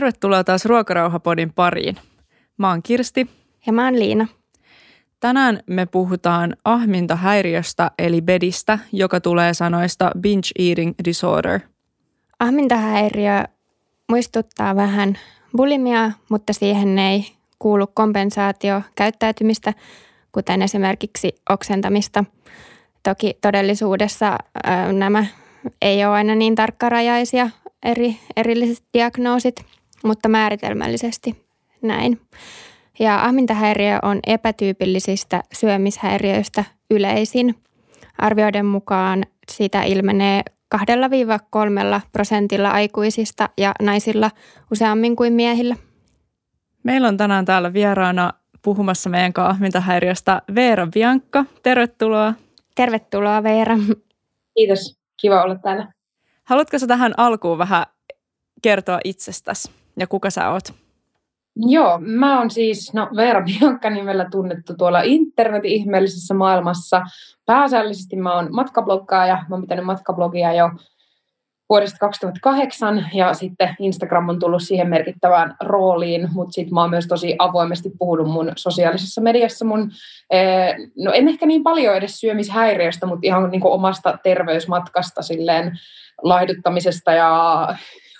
Tervetuloa taas Ruokarauhapodin pariin. Mä oon Kirsti. Ja mä oon Liina. Tänään me puhutaan ahmintahäiriöstä eli bedistä, joka tulee sanoista binge eating disorder. Ahmintahäiriö muistuttaa vähän bulimiaa, mutta siihen ei kuulu kompensaatio käyttäytymistä, kuten esimerkiksi oksentamista. Toki todellisuudessa ää, nämä ei ole aina niin tarkkarajaisia eri, erilliset diagnoosit, mutta määritelmällisesti näin. Ja ahmintahäiriö on epätyypillisistä syömishäiriöistä yleisin. Arvioiden mukaan sitä ilmenee 2-3 prosentilla aikuisista ja naisilla useammin kuin miehillä. Meillä on tänään täällä vieraana puhumassa meidän ahmintahäiriöstä Veera Biankka. Tervetuloa. Tervetuloa Veera. Kiitos, kiva olla täällä. Haluatko sä tähän alkuun vähän kertoa itsestäsi ja kuka sä oot? Joo, mä oon siis no, Veera Bianca nimellä tunnettu tuolla internetin ihmeellisessä maailmassa. Pääasiallisesti mä oon matkabloggaaja, mä oon pitänyt matkablogia jo vuodesta 2008 ja sitten Instagram on tullut siihen merkittävään rooliin, mutta sitten mä oon myös tosi avoimesti puhunut mun sosiaalisessa mediassa mun, eh, no en ehkä niin paljon edes syömishäiriöstä, mutta ihan niin kuin omasta terveysmatkasta silleen laihduttamisesta ja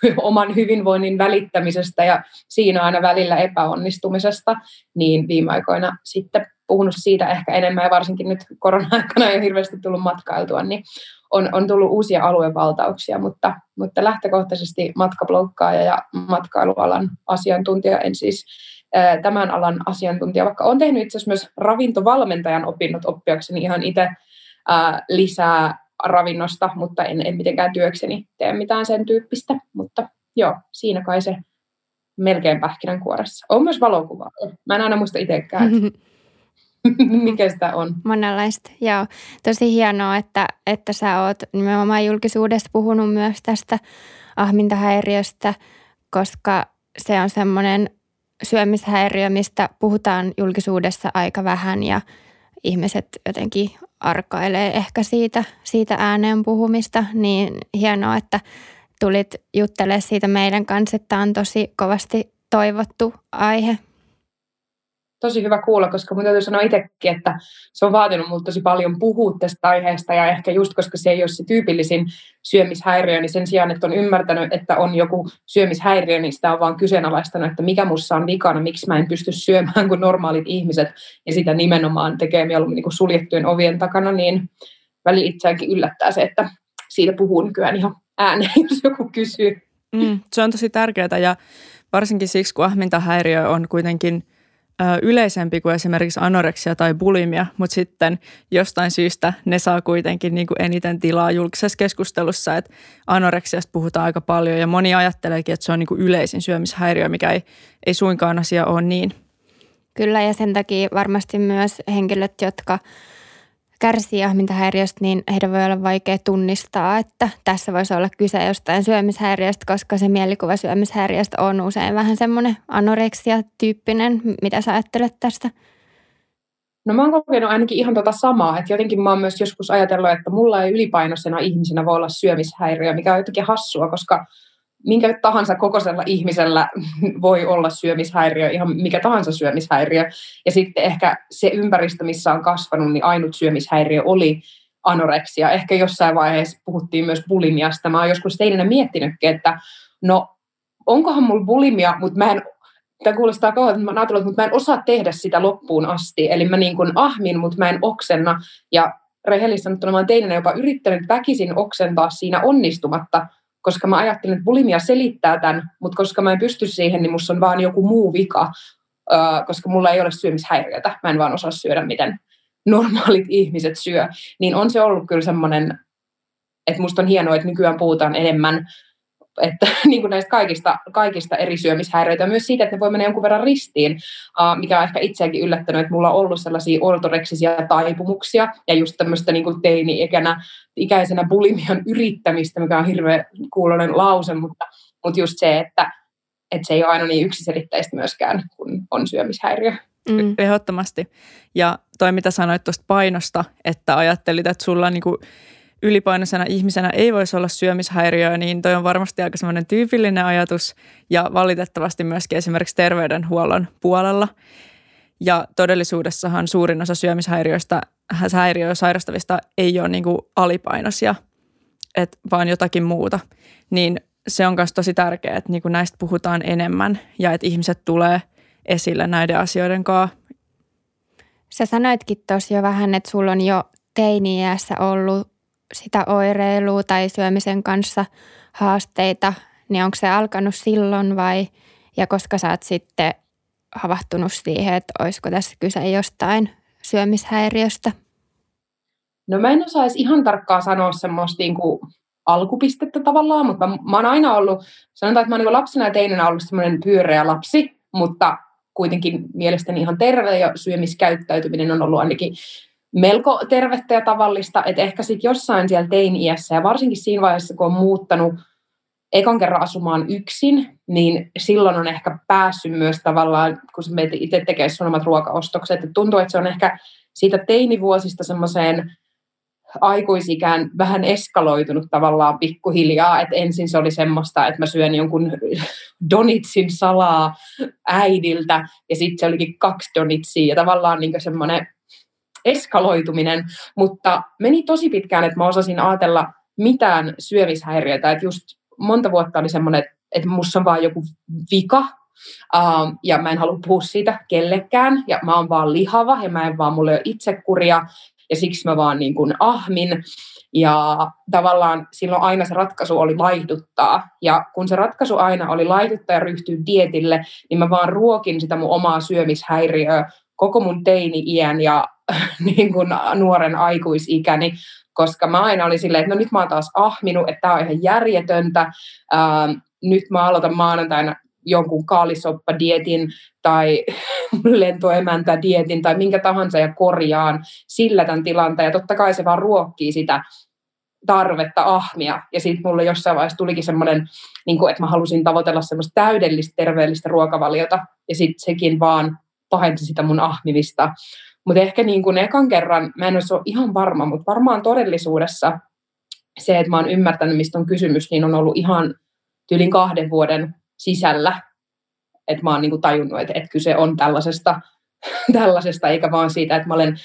oman hyvinvoinnin välittämisestä ja siinä aina välillä epäonnistumisesta, niin viime aikoina sitten puhunut siitä ehkä enemmän ja varsinkin nyt korona-aikana ei ole hirveästi tullut matkailtua, niin on, on tullut uusia aluevaltauksia, mutta, mutta lähtökohtaisesti matkabloggaaja ja matkailualan asiantuntija, en siis tämän alan asiantuntija, vaikka olen tehnyt itse asiassa myös ravintovalmentajan opinnot oppiakseni ihan itse lisää ravinnosta, mutta en, en mitenkään työkseni tee mitään sen tyyppistä. Mutta joo, siinä kai se melkein pähkinänkuoressa. On myös valokuvaa. Mä en aina muista itsekään, mikä sitä on. Monenlaista, joo. Tosi hienoa, että, että sä oot nimenomaan julkisuudessa puhunut myös tästä ahmintahäiriöstä, koska se on semmoinen syömishäiriö, mistä puhutaan julkisuudessa aika vähän ja ihmiset jotenkin arkailee ehkä siitä, siitä ääneen puhumista, niin hienoa, että tulit juttelemaan siitä meidän kanssa, että tämä on tosi kovasti toivottu aihe tosi hyvä kuulla, koska mun täytyy sanoa itsekin, että se on vaatinut multa tosi paljon puhua tästä aiheesta ja ehkä just koska se ei ole se tyypillisin syömishäiriö, niin sen sijaan, että on ymmärtänyt, että on joku syömishäiriö, niin sitä on vaan kyseenalaistanut, että mikä mussa on vikana, miksi mä en pysty syömään kuin normaalit ihmiset ja sitä nimenomaan tekee mieluummin niin suljettujen ovien takana, niin väli itseäänkin yllättää se, että siitä puhuu nykyään ihan ääneen, jos joku kysyy. Mm, se on tosi tärkeää ja varsinkin siksi, kun ahmintahäiriö on kuitenkin – yleisempi kuin esimerkiksi anoreksia tai bulimia, mutta sitten jostain syystä ne saa kuitenkin niin kuin eniten tilaa julkisessa keskustelussa, että anoreksiasta puhutaan aika paljon ja moni ajatteleekin, että se on niin kuin yleisin syömishäiriö, mikä ei, ei suinkaan asia ole niin. Kyllä ja sen takia varmasti myös henkilöt, jotka – kärsii ahmintahäiriöstä, niin heidän voi olla vaikea tunnistaa, että tässä voisi olla kyse jostain syömishäiriöstä, koska se mielikuva syömishäiriöstä on usein vähän semmoinen anoreksia-tyyppinen. Mitä sä ajattelet tästä? No mä oon kokenut ainakin ihan tota samaa, että jotenkin mä oon myös joskus ajatellut, että mulla ei ylipainoisena ihmisenä voi olla syömishäiriö, mikä on jotenkin hassua, koska minkä tahansa kokoisella ihmisellä voi olla syömishäiriö, ihan mikä tahansa syömishäiriö. Ja sitten ehkä se ympäristö, missä on kasvanut, niin ainut syömishäiriö oli anoreksia. Ehkä jossain vaiheessa puhuttiin myös bulimiasta. Mä oon joskus teinenä miettinytkin, että no onkohan mulla bulimia, mutta mä en tämä kuulostaa kauan, että mä ajattelin, mutta mä en osaa tehdä sitä loppuun asti. Eli mä niin kuin ahmin, mutta mä en oksenna. Ja rehellisesti sanottuna mä oon teinenä jopa yrittänyt väkisin oksentaa siinä onnistumatta – koska mä ajattelin, että bulimia selittää tämän, mutta koska mä en pysty siihen, niin musta on vaan joku muu vika, koska mulla ei ole syömishäiriötä. Mä en vaan osaa syödä, miten normaalit ihmiset syö. Niin on se ollut kyllä semmoinen, että musta on hienoa, että nykyään puhutaan enemmän että niin kuin näistä kaikista, kaikista eri syömishäiriöitä, myös siitä, että ne voi mennä jonkun verran ristiin, uh, mikä on ehkä itseäkin yllättänyt, että mulla on ollut sellaisia ortoreksisia taipumuksia ja just tämmöistä niin kuin teini-ikänä, ikäisenä bulimian yrittämistä, mikä on hirveän kuulonen lause, mutta, mutta just se, että, että se ei ole aina niin yksiselitteistä myöskään, kun on syömishäiriö. Mm. Ehdottomasti. Ja toi, mitä sanoit tuosta painosta, että ajattelit, että sulla niin kuin ylipainoisena ihmisenä ei voisi olla syömishäiriöä, niin toi on varmasti aika semmoinen tyypillinen ajatus ja valitettavasti myöskin esimerkiksi terveydenhuollon puolella. Ja todellisuudessahan suurin osa syömishäiriöistä, häiriöä sairastavista ei ole niin alipainoisia, et vaan jotakin muuta. Niin se on myös tosi tärkeää, että niin näistä puhutaan enemmän ja että ihmiset tulee esille näiden asioiden kanssa. Sä sanoitkin tuossa jo vähän, että sulla on jo teini-iässä ollut sitä oireilua tai syömisen kanssa haasteita, niin onko se alkanut silloin vai, ja koska sä oot sitten havahtunut siihen, että olisiko tässä kyse jostain syömishäiriöstä? No mä en osaisi ihan tarkkaan sanoa semmoista niin kuin alkupistettä tavallaan, mutta mä, mä oon aina ollut, sanotaan, että mä oon niin lapsena ja teinenä ollut semmoinen pyöreä lapsi, mutta kuitenkin mielestäni ihan terve ja syömiskäyttäytyminen on ollut ainakin melko tervettä ja tavallista, että ehkä sitten jossain siellä teini-iässä ja varsinkin siinä vaiheessa, kun on muuttanut ekan kerran asumaan yksin, niin silloin on ehkä päässyt myös tavallaan, kun sä meitä itse tekee sun omat ruokaostokset, että tuntuu, että se on ehkä siitä teinivuosista semmoiseen aikuisikään vähän eskaloitunut tavallaan pikkuhiljaa, että ensin se oli semmoista, että mä syön jonkun donitsin salaa äidiltä, ja sitten se olikin kaksi donitsia, ja tavallaan niin semmoinen eskaloituminen, mutta meni tosi pitkään, että mä osasin ajatella mitään syömishäiriötä, että just monta vuotta oli semmoinen, että musta on vaan joku vika, uh, ja mä en halua puhua siitä kellekään, ja mä oon vaan lihava, ja mä en vaan, mulle ole itsekuria, ja siksi mä vaan niin kuin ahmin. Ja tavallaan silloin aina se ratkaisu oli laihduttaa. Ja kun se ratkaisu aina oli laihduttaa ja ryhtyä dietille, niin mä vaan ruokin sitä mun omaa syömishäiriöä koko mun teini-iän ja niin kuin nuoren aikuisikäni, koska mä aina olin silleen, että no nyt mä oon taas ahminut, että tämä on ihan järjetöntä. Ähm, nyt mä aloitan maanantaina jonkun kaalisoppadietin tai lentoemäntädietin tai minkä tahansa ja korjaan sillä tämän tilanteen. Ja totta kai se vaan ruokkii sitä tarvetta ahmia. Ja sitten mulle jossain vaiheessa tulikin semmoinen, niin että mä halusin tavoitella semmoista täydellistä terveellistä ruokavaliota. Ja sitten sekin vaan pahensi sitä mun ahmivista. Mutta ehkä niin kuin ekan kerran, mä en ole ihan varma, mutta varmaan todellisuudessa se, että mä oon ymmärtänyt, mistä on kysymys, niin on ollut ihan tyylin kahden vuoden sisällä, että mä oon niin kuin tajunnut, että, että kyse on tällaisesta, tällaisesta, eikä vaan siitä, että mä olen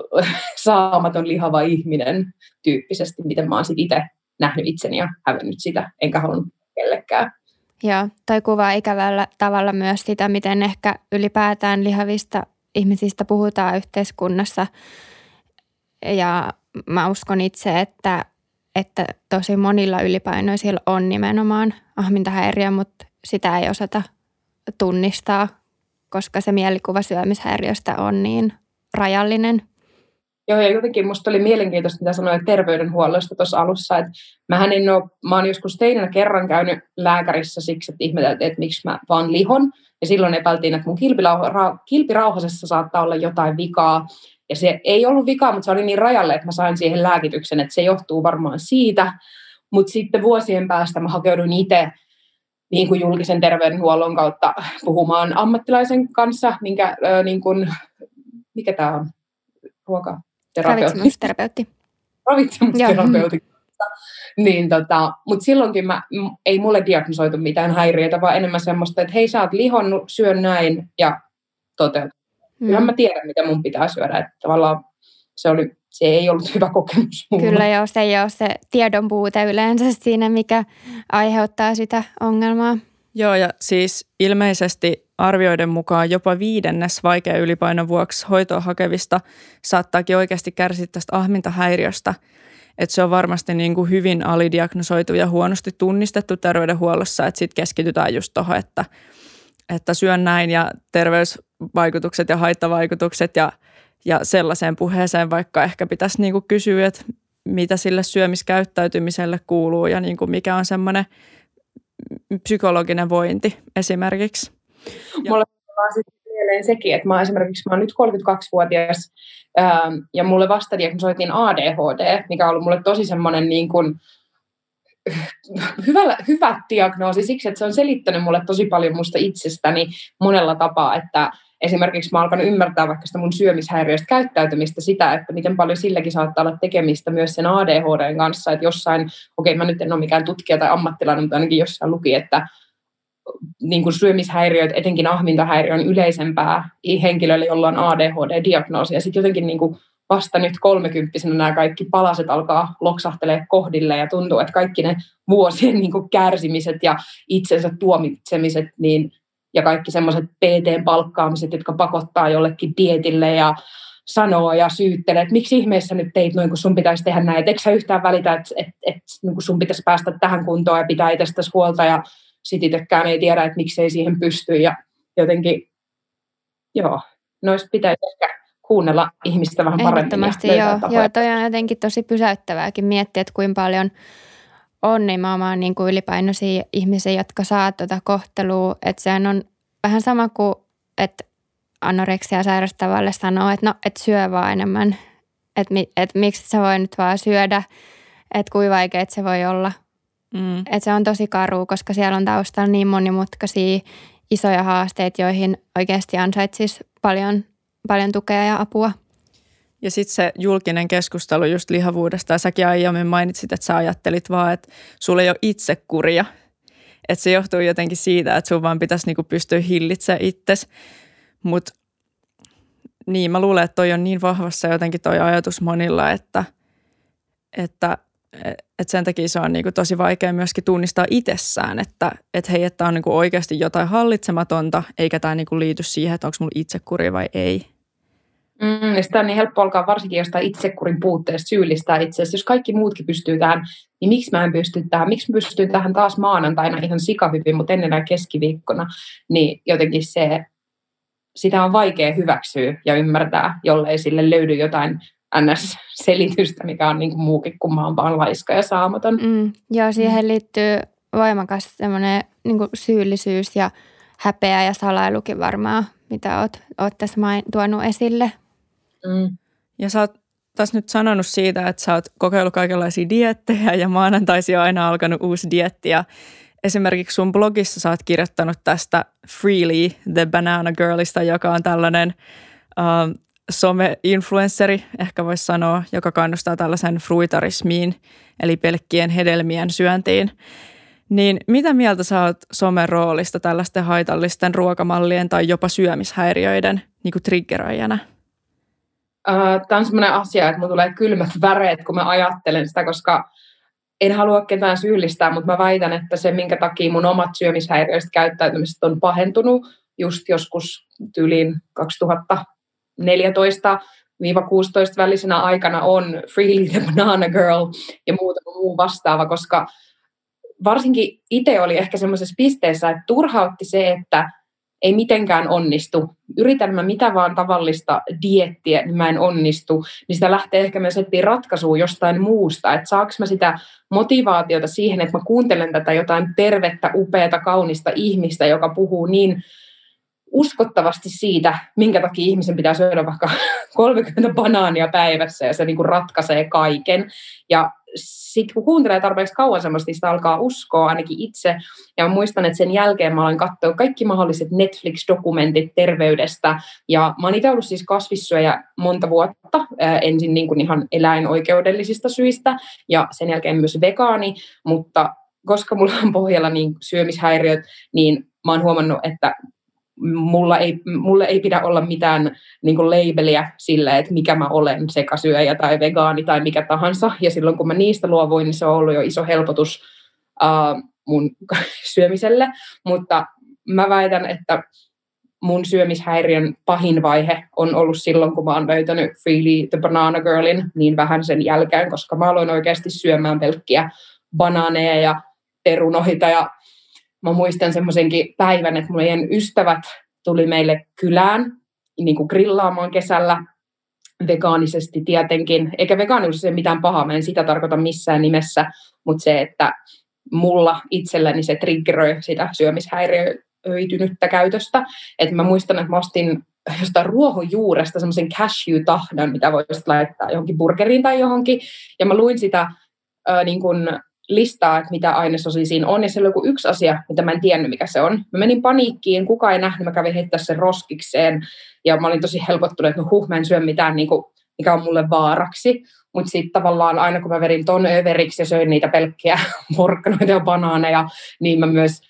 saamaton lihava ihminen tyyppisesti, miten mä oon sit itse nähnyt itseni ja hävennyt sitä, enkä halunnut kellekään. Joo, toi kuvaa ikävällä tavalla myös sitä, miten ehkä ylipäätään lihavista ihmisistä puhutaan yhteiskunnassa. Ja mä uskon itse, että, että tosi monilla ylipainoisilla on nimenomaan ahmintahäiriö, mutta sitä ei osata tunnistaa, koska se mielikuva syömishäiriöstä on niin rajallinen. Joo, ja jotenkin musta oli mielenkiintoista, mitä sanoit terveydenhuollosta tuossa alussa, että mähän en ole, mä oon joskus teinä kerran käynyt lääkärissä siksi, että ihmeteltiin, että miksi mä vaan lihon, ja silloin epäiltiin, että mun kilpirauhasessa saattaa olla jotain vikaa, ja se ei ollut vikaa, mutta se oli niin rajalle, että mä sain siihen lääkityksen, että se johtuu varmaan siitä, mutta sitten vuosien päästä mä hakeuduin itse niin kuin julkisen terveydenhuollon kautta puhumaan ammattilaisen kanssa, minkä, ö, niin kuin, mikä tämä on, Ravitsemusterapeutti. Ravitsemusterapeutti. Niin tota, mutta silloinkin mä, ei mulle diagnosoitu mitään häiriötä, vaan enemmän semmoista, että hei sä oot lihonnut, syön näin ja toteut. Mm. Kyllä mä tiedän, mitä mun pitää syödä. Että tavallaan se, oli, se ei ollut hyvä kokemus mulle. Kyllä joo, se ei ole se tiedon puute yleensä siinä, mikä aiheuttaa sitä ongelmaa. Joo, ja siis ilmeisesti arvioiden mukaan jopa viidennes vaikea ylipainon vuoksi hoitoa hakevista saattaakin oikeasti kärsiä tästä ahmintahäiriöstä. Että se on varmasti niin kuin hyvin alidiagnosoitu ja huonosti tunnistettu terveydenhuollossa, että sitten keskitytään just tuohon, että, että syön näin ja terveysvaikutukset ja haittavaikutukset ja, ja sellaiseen puheeseen, vaikka ehkä pitäisi niin kuin kysyä, että mitä sille syömiskäyttäytymiselle kuuluu ja niin kuin mikä on semmoinen psykologinen vointi esimerkiksi. Mulle vaan sitten mieleen sekin, että mä esimerkiksi mä oon nyt 32-vuotias ähm, ja mulle vasta diagnosoitiin ADHD, mikä on ollut mulle tosi semmoinen niin kuin, hyvä, hyvä diagnoosi siksi, että se on selittänyt mulle tosi paljon musta itsestäni monella tapaa, että esimerkiksi mä alkan ymmärtää vaikka sitä mun syömishäiriöistä käyttäytymistä sitä, että miten paljon silläkin saattaa olla tekemistä myös sen ADHDn kanssa, että jossain, okei okay, mä nyt en ole mikään tutkija tai ammattilainen, mutta ainakin jossain luki, että niin kuin syömishäiriöt, etenkin ahmintahäiriö on yleisempää henkilöille, jolla on ADHD-diagnoosi. Ja sitten jotenkin niin kuin vasta nyt kolmekymppisenä nämä kaikki palaset alkaa loksahtelee kohdille ja tuntuu, että kaikki ne vuosien niin kuin kärsimiset ja itsensä tuomitsemiset niin, ja kaikki semmoiset PT-palkkaamiset, jotka pakottaa jollekin dietille ja sanoo ja syyttelee, että miksi ihmeessä nyt teit noin, kun sun pitäisi tehdä näin, että eikö sä yhtään välitä, että, että, että niin sun pitäisi päästä tähän kuntoon ja pitää itsestäsi huolta ja sit itsekään ei tiedä, että miksei siihen pysty? Ja jotenkin, joo, noista pitäisi ehkä kuunnella ihmistä vähän paremmin. Ehdottomasti, joo, joo, toi on jotenkin tosi pysäyttävääkin miettiä, että kuinka paljon on nimenomaan niin kuin ylipainoisia ihmisiä, jotka saa tuota kohtelua, että se on vähän sama kuin, että anoreksia sairastavalle sanoo, että no, et syö vaan enemmän, että, että miksi sä voi nyt vaan syödä, että kuinka vaikea se voi olla – Mm. Et se on tosi karu, koska siellä on taustalla niin monimutkaisia isoja haasteita, joihin oikeasti ansaitsisi paljon, paljon tukea ja apua. Ja sitten se julkinen keskustelu just lihavuudesta, ja säkin aiemmin mainitsit, että sä ajattelit vaan, että sulla ei ole itsekuria. Että se johtuu jotenkin siitä, että sun vaan pitäisi niinku pystyä hillitsemään itsesi. Mutta niin, mä luulen, että toi on niin vahvassa jotenkin toi ajatus monilla, että, että että sen takia se on niin kuin tosi vaikea myöskin tunnistaa itsessään, että, että hei, että on niin kuin oikeasti jotain hallitsematonta, eikä tämä niin kuin liity siihen, että onko mulla itsekuri vai ei. Mm, sitä on niin helppo alkaa varsinkin jostain itsekurin puutteesta syyllistää itse Jos kaikki muutkin pystyy tähän, niin miksi mä en pysty tähän? Miksi mä pystyn tähän taas maanantaina ihan sikahyvin, mutta ennen keskiviikkona? Niin jotenkin se, sitä on vaikea hyväksyä ja ymmärtää, jollei sille löydy jotain NS-selitystä, mikä on niin kuin muukin kuin mä oon vaan laiska ja saamaton. Mm, joo, siihen liittyy voimakas semmoinen niin syyllisyys ja häpeä ja salailukin varmaan, mitä oot, oot tässä main, tuonut esille. Mm. Ja sä oot tässä nyt sanonut siitä, että sä oot kokeillut kaikenlaisia diettejä ja maanantaisi on aina alkanut uusi dietti. Ja esimerkiksi sun blogissa sä oot kirjoittanut tästä Freely, The Banana Girlista, joka on tällainen uh, some-influenceri, ehkä voisi sanoa, joka kannustaa tällaisen fruitarismiin, eli pelkkien hedelmien syöntiin. Niin mitä mieltä sä oot somen roolista tällaisten haitallisten ruokamallien tai jopa syömishäiriöiden niin kuin triggeroijana? Tämä on sellainen asia, että mulla tulee kylmät väreet, kun mä ajattelen sitä, koska en halua ketään syyllistää, mutta mä väitän, että se, minkä takia mun omat syömishäiriöistä käyttäytymiset on pahentunut just joskus tyyliin 2000 14-16 välisenä aikana on Freely the Banana Girl ja muutama muu vastaava, koska varsinkin itse oli ehkä semmoisessa pisteessä, että turhautti se, että ei mitenkään onnistu. Yritän mä mitä vaan tavallista diettiä, niin mä en onnistu. Niin sitä lähtee ehkä myös etsiä ratkaisua jostain muusta. Että saaks mä sitä motivaatiota siihen, että mä kuuntelen tätä jotain tervettä, upeata, kaunista ihmistä, joka puhuu niin uskottavasti siitä, minkä takia ihmisen pitää syödä vaikka 30 banaania päivässä ja se niin kuin ratkaisee kaiken. Ja sitten kun kuuntelee tarpeeksi kauan semmoista, niin sitä alkaa uskoa ainakin itse. Ja muistan, että sen jälkeen mä olen katsoa kaikki mahdolliset Netflix-dokumentit terveydestä. Ja mä oon itse ollut siis kasvissyöjä monta vuotta, ensin niin kuin ihan eläinoikeudellisista syistä ja sen jälkeen myös vegaani, mutta koska mulla on pohjalla niin syömishäiriöt, niin mä oon huomannut, että mulla ei, mulle ei pidä olla mitään niin kuin labeliä sille, että mikä mä olen, sekasyöjä tai vegaani tai mikä tahansa. Ja silloin kun mä niistä luovuin, niin se on ollut jo iso helpotus uh, mun syömiselle. Mutta mä väitän, että mun syömishäiriön pahin vaihe on ollut silloin, kun mä oon löytänyt Freely the Banana Girlin niin vähän sen jälkeen, koska mä aloin oikeasti syömään pelkkiä banaaneja ja perunoita ja mä muistan semmoisenkin päivän, että meidän ystävät tuli meille kylään niin kuin grillaamaan kesällä vegaanisesti tietenkin, eikä vegaanius ole mitään pahaa, mä en sitä tarkoita missään nimessä, mutta se, että mulla itselläni se triggeroi sitä syömishäiriöitynyttä käytöstä. Että mä muistan, että mä ostin jostain ruohonjuuresta semmoisen cashew-tahdan, mitä voisi laittaa johonkin burgeriin tai johonkin. Ja mä luin sitä ää, niin kun listaa, että mitä ainesosia siinä on, ja siellä oli joku yksi asia, mitä mä en tiennyt, mikä se on. Mä menin paniikkiin, kukaan ei nähnyt, mä kävin heittää sen roskikseen, ja mä olin tosi helpottunut, että no huh, mä en syö mitään, niin kuin, mikä on mulle vaaraksi. Mutta sitten tavallaan aina kun mä verin ton överiksi ja söin niitä pelkkiä porkkanoita ja banaaneja, niin mä myös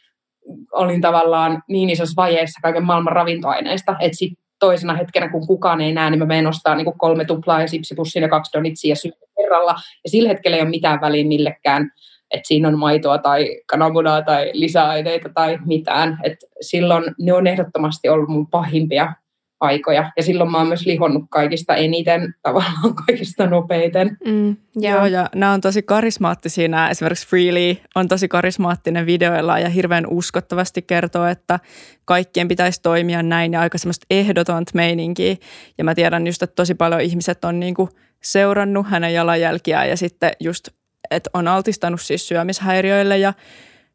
olin tavallaan niin isossa vajeessa kaiken maailman ravintoaineista, että sitten toisena hetkenä, kun kukaan ei näe, niin mä menen ostaa niin kolme tuplaa ja sipsipussin ja kaksi donitsia ja syyn kerralla. Ja sillä hetkellä ei ole mitään väliä millekään, että siinä on maitoa tai kananmunaa tai lisäaineita tai mitään. Et silloin ne on ehdottomasti ollut mun pahimpia aikoja. Ja silloin mä oon myös lihonnut kaikista eniten, tavallaan kaikista nopeiten. Mm, joo. joo, ja nämä on tosi karismaattisia. Nämä esimerkiksi Freely on tosi karismaattinen videoilla ja hirveän uskottavasti kertoo, että kaikkien pitäisi toimia näin ja aika semmoista ehdotonta meininkiä. Ja mä tiedän just, että tosi paljon ihmiset on niinku seurannut hänen jalanjälkiään ja sitten just, että on altistanut siis syömishäiriöille ja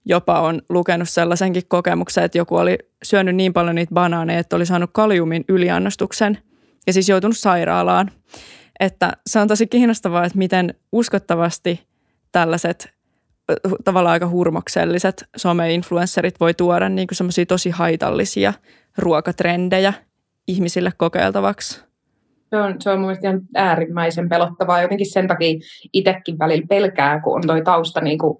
jopa on lukenut sellaisenkin kokemuksen, että joku oli syönyt niin paljon niitä banaaneja, että oli saanut kaliumin yliannostuksen ja siis joutunut sairaalaan. Että se on tosi kiinnostavaa, että miten uskottavasti tällaiset tavallaan aika hurmokselliset some-influencerit voi tuoda niin semmoisia tosi haitallisia ruokatrendejä ihmisille kokeiltavaksi. Se on, se on mielestäni ihan äärimmäisen pelottavaa. Jotenkin sen takia itsekin välillä pelkää, kun on toi tausta niin kuin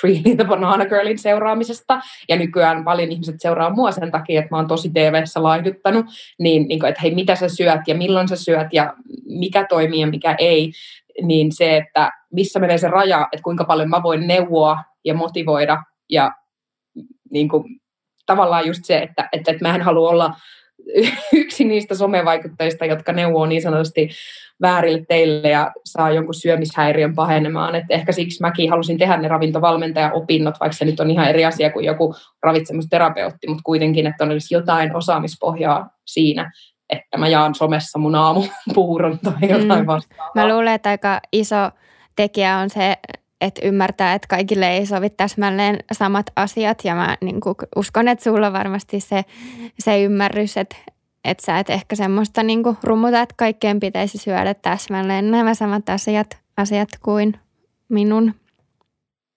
Freely the Banana Girlin seuraamisesta, ja nykyään paljon ihmiset seuraa mua sen takia, että mä oon tosi TV-ssä laihduttanut, niin, niin kuin, että hei, mitä sä syöt ja milloin sä syöt ja mikä toimii ja mikä ei, niin se, että missä menee se raja, että kuinka paljon mä voin neuvoa ja motivoida. Ja niin kuin, tavallaan just se, että, että, että mä en halua olla yksi niistä somevaikuttajista, jotka neuvoo niin sanotusti väärille teille ja saa jonkun syömishäiriön pahenemaan. Et ehkä siksi mäkin halusin tehdä ne ravintovalmentaja-opinnot, vaikka se nyt on ihan eri asia kuin joku ravitsemusterapeutti, mutta kuitenkin, että on olisi jotain osaamispohjaa siinä, että mä jaan somessa mun aamupuuron tai jotain mm. vastaavaa. Mä luulen, että aika iso tekijä on se, että ymmärtää, että kaikille ei sovi täsmälleen samat asiat ja mä niin uskon, että sulla varmasti se, se ymmärrys, että, että sä et ehkä semmoista niin rummuta, että kaikkeen pitäisi syödä täsmälleen nämä samat asiat, asiat kuin minun.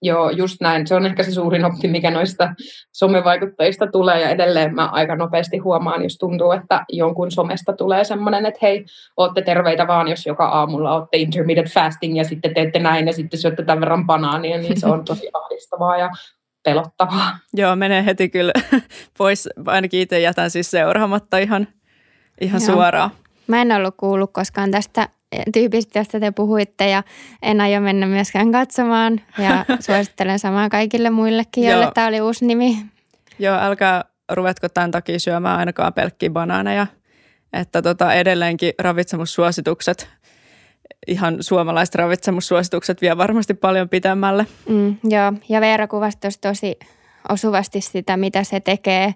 Joo, just näin. Se on ehkä se suurin oppi, mikä noista somevaikuttajista tulee. Ja edelleen mä aika nopeasti huomaan, jos tuntuu, että jonkun somesta tulee semmoinen, että hei, ootte terveitä vaan, jos joka aamulla ootte intermittent fasting ja sitten teette näin ja sitten syötte tämän verran banaania, niin se on tosi ahdistavaa ja pelottavaa. Joo, menee heti kyllä pois. Ainakin itse jätän siis seuraamatta ihan, ihan suoraan. Mä en ollut kuullut koskaan tästä tyypistä, josta te puhuitte ja en aio mennä myöskään katsomaan ja suosittelen samaa kaikille muillekin, joille tämä oli uusi nimi. Joo, älkää ruvetko tämän takia syömään ainakaan pelkkiä banaaneja. Että tota, edelleenkin ravitsemussuositukset, ihan suomalaiset ravitsemussuositukset vie varmasti paljon pitemmälle. Mm, joo, ja Veera kuvasi tosi osuvasti sitä, mitä se tekee,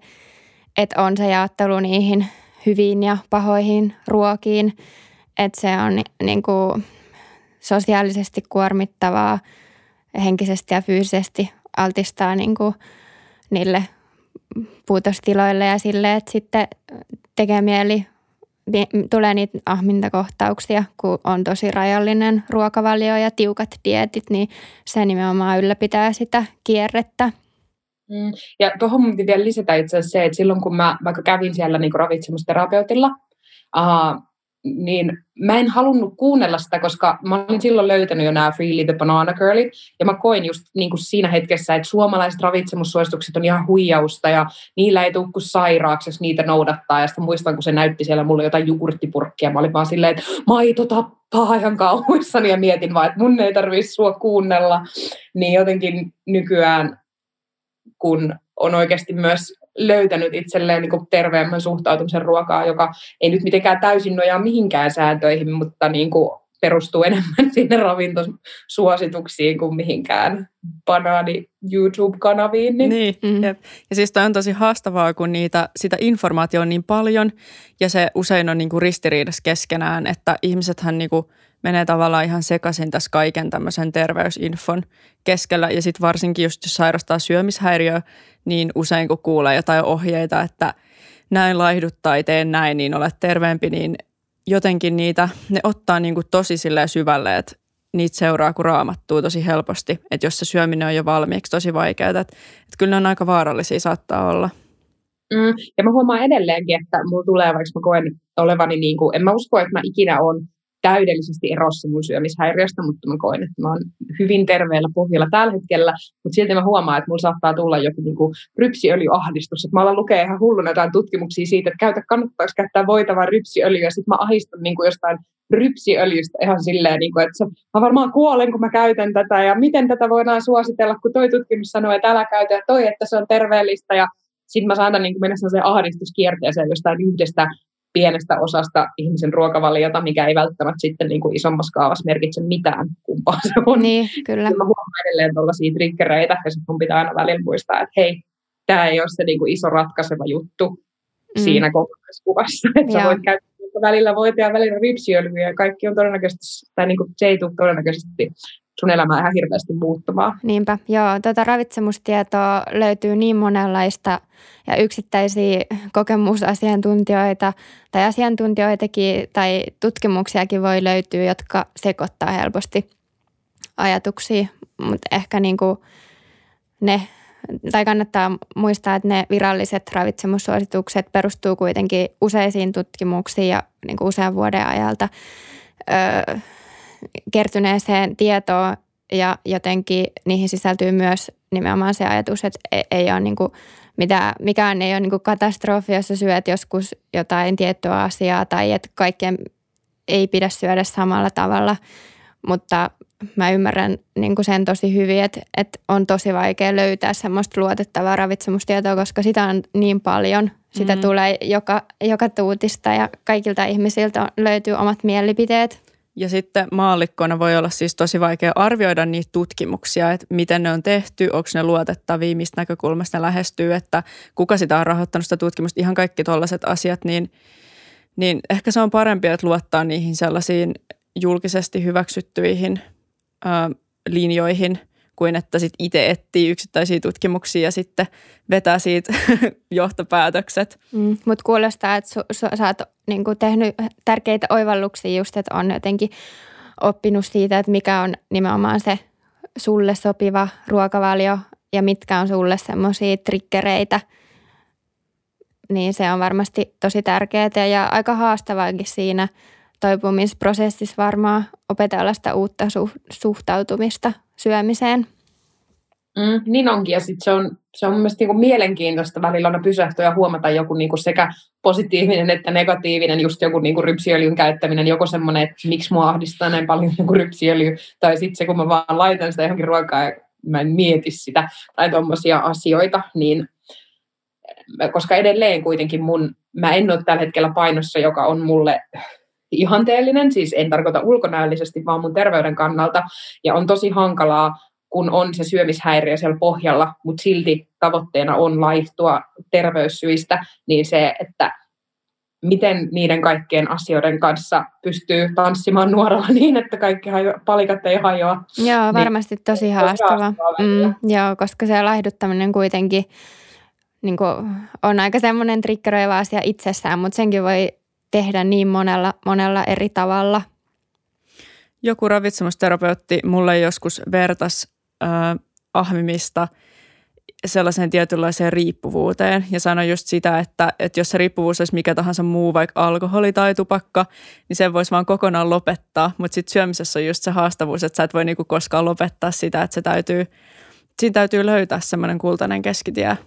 että on se jaottelu niihin hyviin ja pahoihin ruokiin – että se on niin kuin sosiaalisesti kuormittavaa, henkisesti ja fyysisesti altistaa niin kuin niille puutostiloille ja sille, että sitten tekee mieli, tulee niitä ahmintakohtauksia, kun on tosi rajallinen ruokavalio ja tiukat dietit, niin se nimenomaan ylläpitää sitä kierrettä. Mm. Ja tuohon mun vielä lisätä itse asiassa se, että silloin kun mä vaikka kävin siellä niin ravitsemusterapeutilla, niin mä en halunnut kuunnella sitä, koska mä olin silloin löytänyt jo nämä Freely the Banana Girlit, ja mä koin just niin kuin siinä hetkessä, että suomalaiset ravitsemussuositukset on ihan huijausta, ja niillä ei tule kuin sairaaksi, jos niitä noudattaa, ja sitten muistan, kun se näytti siellä mulle jotain jogurttipurkkia, mä olin vaan silleen, että maito tappaa ihan kauhuissani, ja mietin vaan, että mun ei tarvitse sua kuunnella, niin jotenkin nykyään, kun on oikeasti myös löytänyt itselleen niin kuin terveemmän suhtautumisen ruokaa, joka ei nyt mitenkään täysin nojaa mihinkään sääntöihin, mutta niin kuin perustuu enemmän sinne ravintosuosituksiin kuin mihinkään banaani YouTube-kanaviin. Niin, niin mm. Jep. ja siis toi on tosi haastavaa, kun niitä, sitä informaatiota on niin paljon ja se usein on niin kuin ristiriidassa keskenään, että ihmisethän niin kuin menee tavallaan ihan sekaisin tässä kaiken tämmöisen terveysinfon keskellä ja sitten varsinkin just jos sairastaa syömishäiriöä, niin usein kun kuulee jotain ohjeita, että näin laihdut tai teen näin, niin olet terveempi, niin jotenkin niitä, ne ottaa niin kuin tosi syvälle, että niitä seuraa kuin raamattuu tosi helposti. Että jos se syöminen on jo valmiiksi tosi vaikeaa, että, että kyllä ne on aika vaarallisia saattaa olla. Mm, ja mä huomaan edelleenkin, että mulla tulee, vaikka mä koen olevani, niin kuin, en mä usko, että mä ikinä on täydellisesti erossa mun syömishäiriöstä, mutta mä koen, että mä oon hyvin terveellä pohjalla tällä hetkellä, mutta silti mä huomaan, että mulla saattaa tulla joku niin kuin rypsiöljyahdistus, että mä alan lukea ihan hulluna jotain tutkimuksia siitä, että käytä, kannattaako käyttää voitavaa rypsiöljyä, ja sitten mä ahistun niin kuin jostain rypsiöljystä ihan silleen, niin kuin, että mä varmaan kuolen, kun mä käytän tätä, ja miten tätä voidaan suositella, kun toi tutkimus sanoo, että älä käytä, ja toi, että se on terveellistä, ja sitten mä saatan niin mennä sellaiseen ahdistuskierteeseen jostain yhdestä pienestä osasta ihmisen ruokavaliota, mikä ei välttämättä sitten niin kuin isommassa kaavassa merkitse mitään, kumpaa se on. Niin, kyllä. Mä huomaan edelleen tuollaisia triggereitä, ja sitten mun pitää aina välillä muistaa, että hei, tämä ei ole se niin kuin iso ratkaiseva juttu mm. siinä kokonaiskuvassa. Että sä voit käyttää välillä voita ja välillä ripsiöljyä, ja kaikki on todennäköisesti, tai niin kuin se ei tule todennäköisesti sun elämää ihan hirveästi muuttumaan. Niinpä, joo. Tuota ravitsemustietoa löytyy niin monenlaista ja yksittäisiä kokemusasiantuntijoita tai asiantuntijoitakin tai tutkimuksiakin voi löytyä, jotka sekoittaa helposti ajatuksia, mutta ehkä niin kuin ne, tai kannattaa muistaa, että ne viralliset ravitsemussuositukset perustuu kuitenkin useisiin tutkimuksiin ja niin kuin usean vuoden ajalta. Öö, kertyneeseen tietoon ja jotenkin niihin sisältyy myös nimenomaan se ajatus, että e- ei ole niin kuin mitä, mikään ei ole niin kuin katastrofi, jos sä syöt joskus jotain tiettyä asiaa tai että kaikkien ei pidä syödä samalla tavalla, mutta mä ymmärrän niin kuin sen tosi hyvin, että, että on tosi vaikea löytää semmoista luotettavaa ravitsemustietoa, koska sitä on niin paljon. Sitä mm. tulee joka, joka tuutista ja kaikilta ihmisiltä löytyy omat mielipiteet. Ja sitten maallikkona voi olla siis tosi vaikea arvioida niitä tutkimuksia, että miten ne on tehty, onko ne luotettavia, mistä näkökulmasta ne lähestyy, että kuka sitä on rahoittanut sitä tutkimusta, ihan kaikki tällaiset asiat, niin, niin ehkä se on parempi, että luottaa niihin sellaisiin julkisesti hyväksyttyihin ö, linjoihin – kuin että sit itse etsii yksittäisiä tutkimuksia ja sitten vetää siitä johtopäätökset. Mm, Mutta kuulostaa, että sä oot niinku tehnyt tärkeitä oivalluksia just, että on jotenkin oppinut siitä, että mikä on nimenomaan se sulle sopiva ruokavalio ja mitkä on sulle semmoisia triggereitä. Niin se on varmasti tosi tärkeää ja aika haastavaakin siinä toipumisprosessissa varmaan opetella sitä uutta suhtautumista syömiseen. Mm, niin onkin, ja sit se on, se on mielestäni niinku mielenkiintoista välillä on pysähtyä ja huomata joku niinku sekä positiivinen että negatiivinen, just joku niinku rypsiöljyn käyttäminen, joko semmoinen, että miksi mua ahdistaa näin paljon joku rypsiöljy, tai sitten se, kun mä vaan laitan sitä johonkin ruokaa ja mä en mieti sitä, tai tuommoisia asioita, niin koska edelleen kuitenkin mun, mä en ole tällä hetkellä painossa, joka on mulle ihanteellinen, siis en tarkoita ulkonäöllisesti, vaan mun terveyden kannalta, ja on tosi hankalaa, kun on se syömishäiriö siellä pohjalla, mutta silti tavoitteena on laihtua terveyssyistä, niin se, että miten niiden kaikkien asioiden kanssa pystyy tanssimaan nuorella niin, että kaikki hajo, palikat ei hajoa. Joo, niin varmasti niin, tosi haastava. Mm, joo, koska se laihduttaminen kuitenkin niin on aika semmoinen triggeröivä asia itsessään, mutta senkin voi tehdä niin monella, monella eri tavalla. Joku ravitsemusterapeutti mulle joskus vertas äh, ahmimista sellaiseen tietynlaiseen riippuvuuteen ja sanoi just sitä, että, että jos se riippuvuus olisi mikä tahansa muu, vaikka alkoholi tai tupakka, niin sen voisi vaan kokonaan lopettaa, mutta sitten syömisessä on just se haastavuus, että sä et voi niinku koskaan lopettaa sitä, että se täytyy, siinä täytyy löytää semmoinen kultainen keskitie.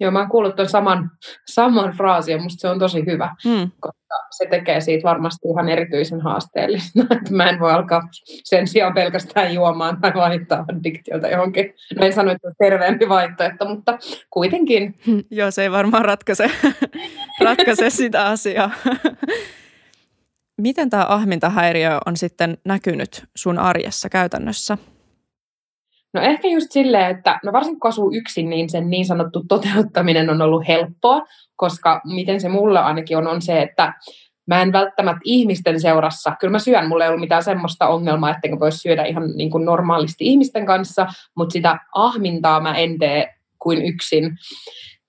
Joo, mä oon kuullut tuon saman, saman fraasin ja musta se on tosi hyvä, mm. koska se tekee siitä varmasti ihan erityisen haasteellista. mä en voi alkaa sen sijaan pelkästään juomaan tai vaihtaa addiktiota johonkin. No en sano, että on terveempi vaihtoehto, mutta kuitenkin. Joo, se ei varmaan ratkaise, ratkaise sitä asiaa. Miten tämä ahmintahäiriö on sitten näkynyt sun arjessa käytännössä? No ehkä just silleen, että no varsinkin kun asuu yksin, niin sen niin sanottu toteuttaminen on ollut helppoa, koska miten se mulle ainakin on, on se, että mä en välttämättä ihmisten seurassa, kyllä mä syön, mulla ei ollut mitään semmoista ongelmaa, ettenkö voisi syödä ihan niin kuin normaalisti ihmisten kanssa, mutta sitä ahmintaa mä en tee kuin yksin.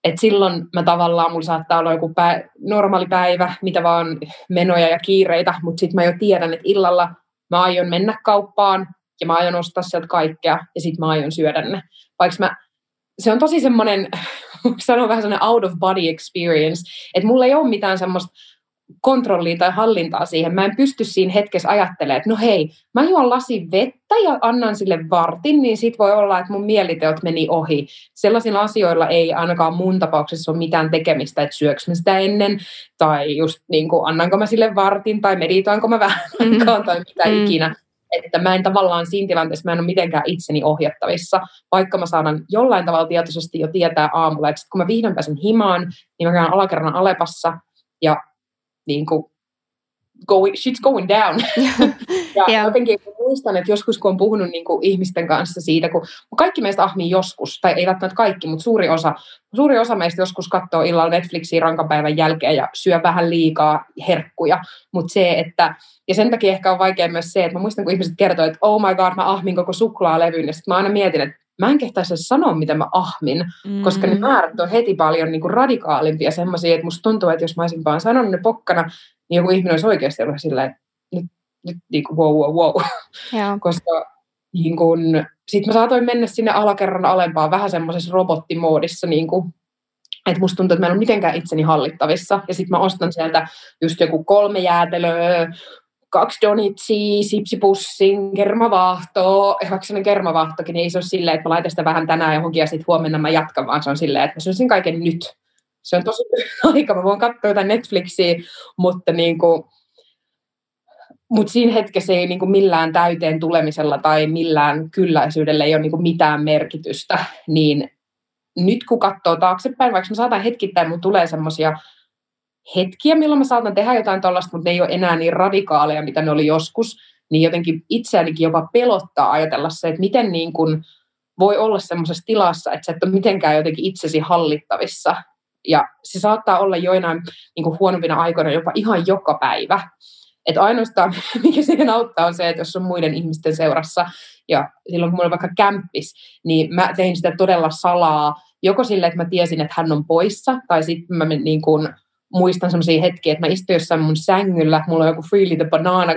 Et silloin mä tavallaan, mulla saattaa olla joku pä- normaali päivä, mitä vaan menoja ja kiireitä, mutta sitten mä jo tiedän, että illalla mä aion mennä kauppaan ja mä aion ostaa sieltä kaikkea ja sitten mä aion syödä ne. Vaikka mä, se on tosi semmoinen, sanon vähän semmoinen out of body experience, että mulla ei ole mitään semmoista kontrollia tai hallintaa siihen. Mä en pysty siinä hetkessä ajattelemaan, että no hei, mä juon lasin vettä ja annan sille vartin, niin sit voi olla, että mun mieliteot meni ohi. Sellaisilla asioilla ei ainakaan mun tapauksessa ole mitään tekemistä, että syöks mä sitä ennen, tai just niin kuin, annanko mä sille vartin, tai meditoinko mä vähän mm. tai mitä mm. ikinä. Että mä en tavallaan siinä tilanteessa, mä en ole mitenkään itseni ohjattavissa, vaikka mä saadan jollain tavalla tietoisesti jo tietää aamulla, että sit kun mä vihdoin pääsen himaan, niin mä käyn alakerran Alepassa, ja niin kuin going, shit's going down. ja yeah. jotenkin muistan, että joskus kun on puhunut niin kuin ihmisten kanssa siitä, kun kaikki meistä ahmii joskus, tai ei välttämättä kaikki, mutta suuri osa, suuri osa meistä joskus katsoo illalla Netflixiä rankapäivän jälkeen ja syö vähän liikaa herkkuja, mutta se, että, ja sen takia ehkä on vaikea myös se, että mä muistan, kun ihmiset kertoo, että oh my god, mä ahmin koko suklaalevyn, ja sitten mä aina mietin, että mä en kehtaisi sanoa, mitä mä ahmin, mm. koska ne määrät on heti paljon niin kuin radikaalimpia semmoisia, että musta tuntuu, että jos mä olisin vaan sanonut ne pokkana, niin joku ihminen olisi oikeasti ollut silleen, että nyt niin kuin wow, wow, wow. Yeah. koska niin kuin, sit mä saatoin mennä sinne alakerran alempaan vähän semmoisessa robottimoodissa, niin kuin, että musta tuntuu, että mä en ole mitenkään itseni hallittavissa. Ja sitten mä ostan sieltä just joku kolme jäätelöä, kaksi donitsia, sipsipussin, kermavaahtoa. Ja vaikka sellainen kermavaahtokin, niin ei se ole silleen, että mä laitan sitä vähän tänään johonkin ja sitten huomenna mä jatkan, vaan se on silleen, että mä syösin kaiken nyt. Se on tosi aika, mä voin katsoa jotain Netflixiä, mutta niin kuin, mutta siinä hetkessä ei niin kuin millään täyteen tulemisella tai millään kylläisyydellä ei ole niin kuin mitään merkitystä, niin nyt kun katsoo taaksepäin, vaikka mä saatan hetkittäin, mun tulee semmoisia hetkiä, milloin mä saatan tehdä jotain tuollaista, mutta ne ei ole enää niin radikaaleja, mitä ne oli joskus, niin jotenkin itseänikin jopa pelottaa ajatella se, että miten niin kuin voi olla semmoisessa tilassa, että sä et ole mitenkään jotenkin itsesi hallittavissa. Ja se saattaa olla joinain niin huonompina aikoina jopa ihan joka päivä. Että ainoastaan, mikä siihen auttaa, on se, että jos on muiden ihmisten seurassa, ja silloin kun mulla on vaikka kämppis, niin mä tein sitä todella salaa, joko sille, että mä tiesin, että hän on poissa, tai sitten mä niin kuin muistan sellaisia hetkiä, että mä istun jossain mun sängyllä, mulla on joku Freely the Banana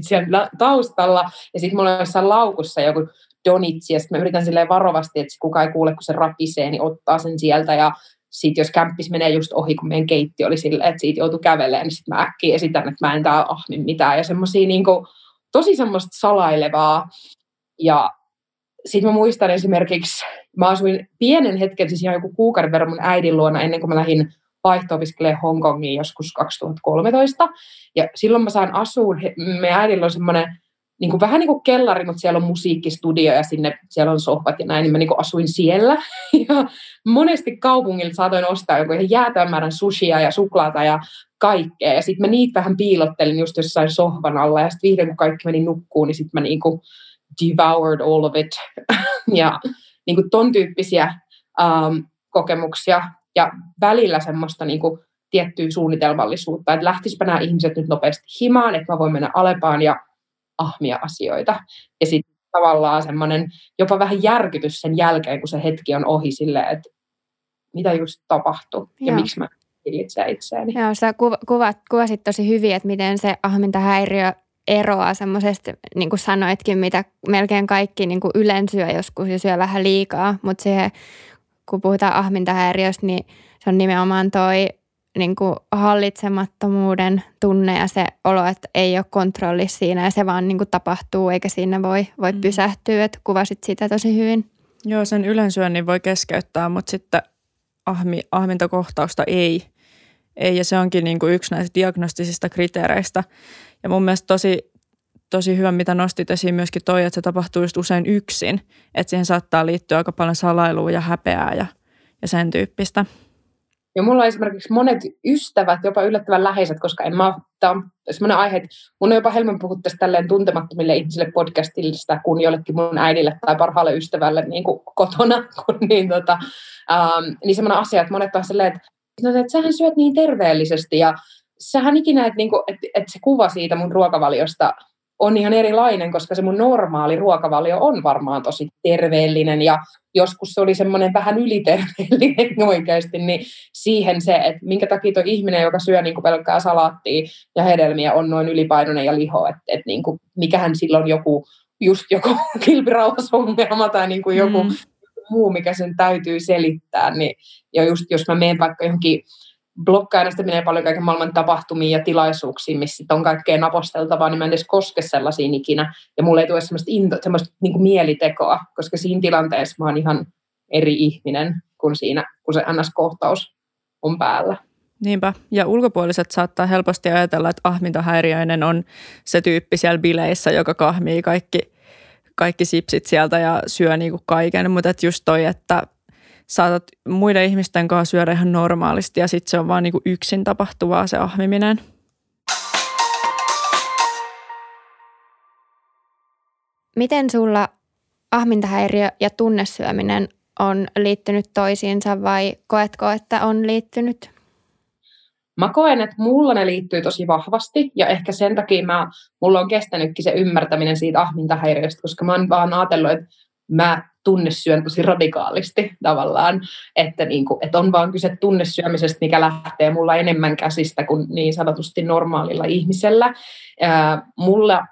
siellä taustalla, ja sitten mulla on jossain laukussa joku donitsi, ja sitten mä yritän silleen varovasti, että kukaan ei kuule, kun se rapisee, niin ottaa sen sieltä, ja sitten jos kämppis menee just ohi, kun meidän keitti oli silleen, että siitä joutui kävelemään, niin sitten mä äkkiä esitän, että mä en tää ahmin mitään, ja semmoisia niinku, tosi semmoista salailevaa, ja sitten mä muistan esimerkiksi, mä asuin pienen hetken, siis ihan joku kuukauden verran mun äidin luona ennen kuin mä lähdin vaihto-opiskelemaan Hongkongiin joskus 2013. Ja silloin mä sain asua, meidän äidillä on semmoinen niin kuin, vähän niin kuin kellari, mutta siellä on musiikkistudio ja sinne siellä on sohvat ja näin, niin mä niin kuin asuin siellä. Ja monesti kaupungilla saatoin ostaa joku ihan jäätävän määrän sushia ja suklaata ja kaikkea. Ja sitten mä niitä vähän piilottelin just jossain sohvan alla ja sitten vihdoin kun kaikki meni nukkuun, niin sitten mä niin kuin devoured all of it. ja niin kuin ton tyyppisiä um, kokemuksia ja välillä semmoista niin kuin tiettyä suunnitelmallisuutta, että lähtisipä nämä ihmiset nyt nopeasti himaan, että mä voin mennä Alepaan ja ahmia asioita. Ja sitten tavallaan semmoinen jopa vähän järkytys sen jälkeen, kun se hetki on ohi silleen, että mitä just tapahtui ja Joo. miksi mä hillitsen itseäni. Joo, sä kuvat, kuvasit tosi hyvin, että miten se ahmintahäiriö eroaa semmoisesta, niin kuin sanoitkin, mitä melkein kaikki niin kuin ylensyö joskus ja syö vähän liikaa, mutta siihen kun puhutaan ahmintahäiriöstä, niin se on nimenomaan toi niin kuin hallitsemattomuuden tunne ja se olo, että ei ole kontrolli siinä ja se vaan niin kuin tapahtuu eikä siinä voi, voi mm. pysähtyä. Että kuvasit sitä tosi hyvin. Joo, sen ylensyönnin voi keskeyttää, mutta sitten ahmi, ahmintakohtausta ei. ei. Ja se onkin niin kuin yksi näistä diagnostisista kriteereistä. Ja mun mielestä tosi tosi hyvä, mitä nostit esiin myöskin toi, että se tapahtuu just usein yksin. Että siihen saattaa liittyä aika paljon salailua ja häpeää ja, ja sen tyyppistä. Ja mulla on esimerkiksi monet ystävät, jopa yllättävän läheiset, koska en mä, tämä on sellainen aihe, että mun on jopa helpompi puhua tästä tälleen tuntemattomille ihmisille podcastillista kuin jollekin mun äidille tai parhaalle ystävälle niin kuin kotona. Kun, niin, tota, ähm, niin semmoinen asia, että monet on silleen, että, no, että sähän syöt niin terveellisesti ja sähän ikinä, että, niin kuin, että, että se kuva siitä mun ruokavaliosta on ihan erilainen, koska se mun normaali ruokavalio on varmaan tosi terveellinen ja joskus se oli semmoinen vähän yliterveellinen oikeasti, niin siihen se, että minkä takia tuo ihminen, joka syö niin kuin pelkkää salaattia ja hedelmiä, on noin ylipainoinen ja liho, että, että niin kuin, mikähän silloin joku, just joku kilpirauhasongelma tai niin kuin joku mm. muu, mikä sen täytyy selittää, niin, ja just jos mä menen vaikka johonkin blokkaajana menee paljon kaiken maailman tapahtumiin ja tilaisuuksiin, missä on kaikkea naposteltavaa, niin mä en edes koske sellaisiin ikinä. Ja mulle ei tule semmoista, into, semmoista niin kuin mielitekoa, koska siinä tilanteessa mä oon ihan eri ihminen kuin siinä, kun se NS-kohtaus on päällä. Niinpä. Ja ulkopuoliset saattaa helposti ajatella, että ahmintahäiriöinen on se tyyppi siellä bileissä, joka kahmii kaikki, kaikki sipsit sieltä ja syö niin kuin kaiken. Mutta just toi, että saatat muiden ihmisten kanssa syödä ihan normaalisti ja sitten se on vaan niin kuin yksin tapahtuvaa se ahmiminen. Miten sulla ahmintahäiriö ja tunnesyöminen on liittynyt toisiinsa vai koetko, että on liittynyt? Mä koen, että mulla ne liittyy tosi vahvasti ja ehkä sen takia mä, mulla on kestänytkin se ymmärtäminen siitä ahmintahäiriöstä, koska mä oon vaan ajatellut, että mä tunnesyön tosi radikaalisti tavallaan, että, niin kuin, että on vaan kyse tunnesyömisestä, mikä lähtee mulla enemmän käsistä kuin niin sanotusti normaalilla ihmisellä. Ää, mulla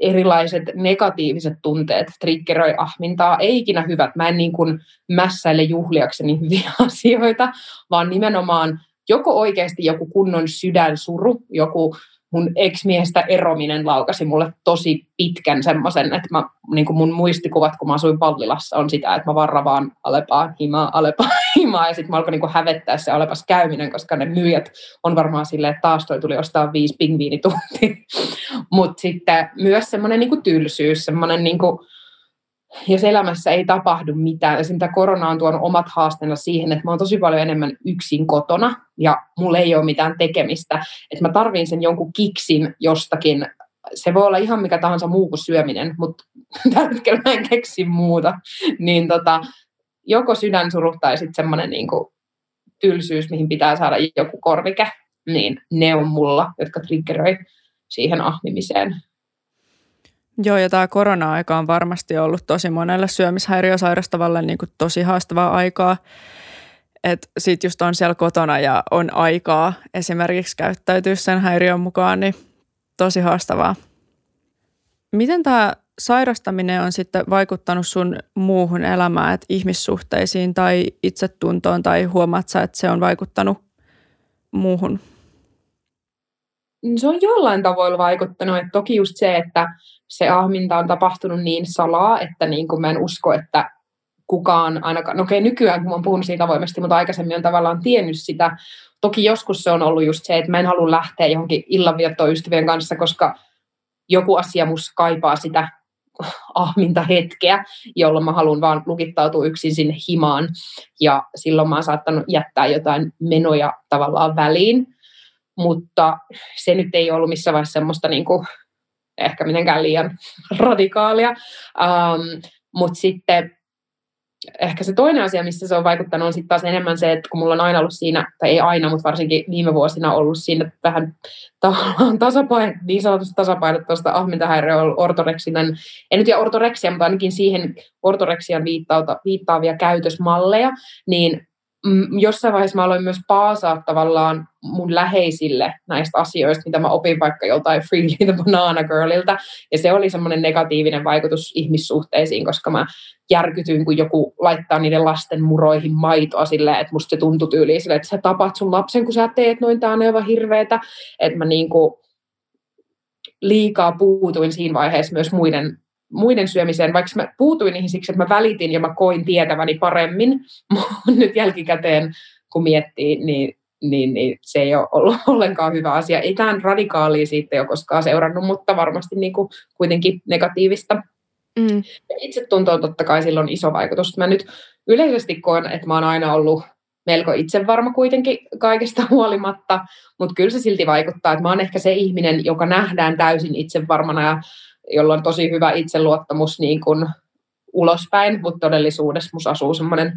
erilaiset negatiiviset tunteet triggeroi ahmintaa, ei ikinä hyvät. Mä en niin kuin mässäile juhliakseni hyviä asioita, vaan nimenomaan joko oikeasti joku kunnon sydänsuru, joku mun ex-miehestä erominen laukasi mulle tosi pitkän semmoisen, että mä, niin kuin mun muistikuvat, kun mä asuin Pallilassa, on sitä, että mä vaan Alepaa, himaa, Alepaa, himaa, ja sitten mä alkoin niin kuin hävettää se Alepas käyminen, koska ne myyjät on varmaan silleen, että taas toi tuli ostaa viisi pingviinituntia. Mutta sitten myös semmoinen niin tylsyys, semmoinen niin kuin, jos elämässä ei tapahdu mitään, ja mitä korona on tuonut omat haasteensa siihen, että mä oon tosi paljon enemmän yksin kotona, ja mulla ei ole mitään tekemistä, että mä tarviin sen jonkun kiksin jostakin, se voi olla ihan mikä tahansa muu kuin syöminen, mutta tällä hetkellä mä en keksi muuta, niin tota, joko sydänsuru tai sitten semmoinen niin tylsyys, mihin pitää saada joku korvike, niin ne on mulla, jotka triggeroi siihen ahmimiseen. Joo, ja tämä korona-aika on varmasti ollut tosi monelle syömishäiriösairastavalle niin kuin tosi haastavaa aikaa. Että sit just on siellä kotona ja on aikaa esimerkiksi käyttäytyä sen häiriön mukaan, niin tosi haastavaa. Miten tämä sairastaminen on sitten vaikuttanut sun muuhun elämään, että ihmissuhteisiin tai itsetuntoon, tai huomaat sä, että se on vaikuttanut muuhun? Se on jollain tavoilla vaikuttanut. Että toki just se, että se ahminta on tapahtunut niin salaa, että niin kuin mä en usko, että kukaan ainakaan, no okei nykyään kun mä oon puhunut siitä avoimesti, mutta aikaisemmin on tavallaan tiennyt sitä. Toki joskus se on ollut just se, että mä en halua lähteä johonkin illanviettoon ystävien kanssa, koska joku asia mus kaipaa sitä ahminta hetkeä, jolloin mä haluan vaan lukittautua yksin sinne himaan. Ja silloin mä oon saattanut jättää jotain menoja tavallaan väliin. Mutta se nyt ei ollut missään vaiheessa semmoista niin kuin ehkä mitenkään liian radikaalia. Um, Mutta sitten ehkä se toinen asia, missä se on vaikuttanut, on sitten taas enemmän se, että kun mulla on aina ollut siinä, tai ei aina, mutta varsinkin viime vuosina ollut siinä vähän tasapaino, niin sanotusti tasapainottoista ahmintahäiriö on ortoreksinen, en nyt tiedä ortoreksia, mutta ainakin siihen ortoreksian viittaavia käytösmalleja, niin Mm, jossain vaiheessa mä aloin myös paasaa tavallaan mun läheisille näistä asioista, mitä mä opin vaikka joltain Freely the Banana Girlilta. Ja se oli semmoinen negatiivinen vaikutus ihmissuhteisiin, koska mä järkytyin, kun joku laittaa niiden lasten muroihin maitoa silleen, että musta se tuntui tyyliin silleen, että sä tapat sun lapsen, kun sä teet noin, tää on aivan hirveetä. Että mä niinku liikaa puutuin siinä vaiheessa myös muiden muiden syömiseen, vaikka mä puutuin niihin siksi, että mä välitin ja mä koin tietäväni paremmin, mutta nyt jälkikäteen kun miettii, niin, niin, niin se ei ole ollut ollenkaan hyvä asia. Ei tämän radikaalia siitä ole koskaan seurannut, mutta varmasti niin kuin kuitenkin negatiivista. Mm. Itse tuntuu totta kai silloin iso vaikutus. Mä nyt yleisesti koen, että mä oon aina ollut melko itsevarma kuitenkin kaikesta huolimatta, mutta kyllä se silti vaikuttaa, että mä oon ehkä se ihminen, joka nähdään täysin itsevarmana ja jolla on tosi hyvä itseluottamus niin kuin ulospäin, mutta todellisuudessa musta asuu semmoinen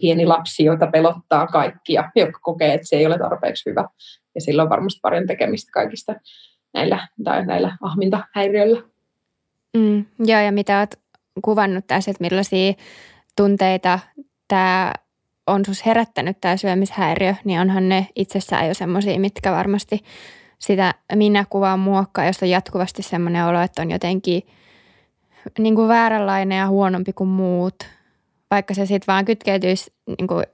pieni lapsi, jota pelottaa kaikkia, joka kokee, että se ei ole tarpeeksi hyvä. Ja sillä on varmasti paljon tekemistä kaikista näillä, tai näillä ahmintahäiriöillä. Mm, joo, ja mitä olet kuvannut tässä, että millaisia tunteita tämä on sus herättänyt tämä syömishäiriö, niin onhan ne itsessään jo semmoisia, mitkä varmasti sitä minä-kuvaa muokkaa, jos on jatkuvasti semmoinen olo, että on jotenkin niin kuin vääränlainen ja huonompi kuin muut, vaikka se sitten vaan kytkeytyisi niin kuin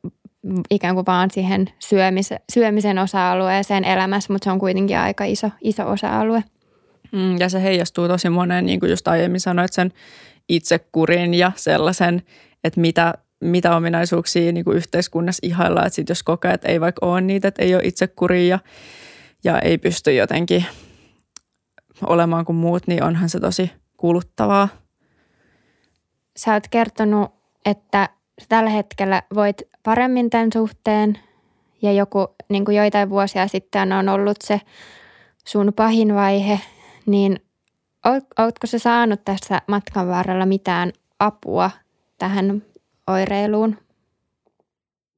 ikään kuin vaan siihen syömisen, syömisen osa-alueeseen elämässä, mutta se on kuitenkin aika iso, iso osa-alue. Mm, ja se heijastuu tosi moneen, niin kuin just aiemmin sanoit, sen itsekurin ja sellaisen, että mitä, mitä ominaisuuksia niin kuin yhteiskunnassa ihaillaan. Että sit jos kokee, että ei vaikka ole niitä, että ei ole itsekuria ja, ja ei pysty jotenkin olemaan kuin muut, niin onhan se tosi kuluttavaa. Sä oot kertonut, että tällä hetkellä voit paremmin tämän suhteen ja joku niin kuin joitain vuosia sitten on ollut se sun pahin vaihe, niin oletko se saanut tässä matkan varrella mitään apua tähän oireiluun?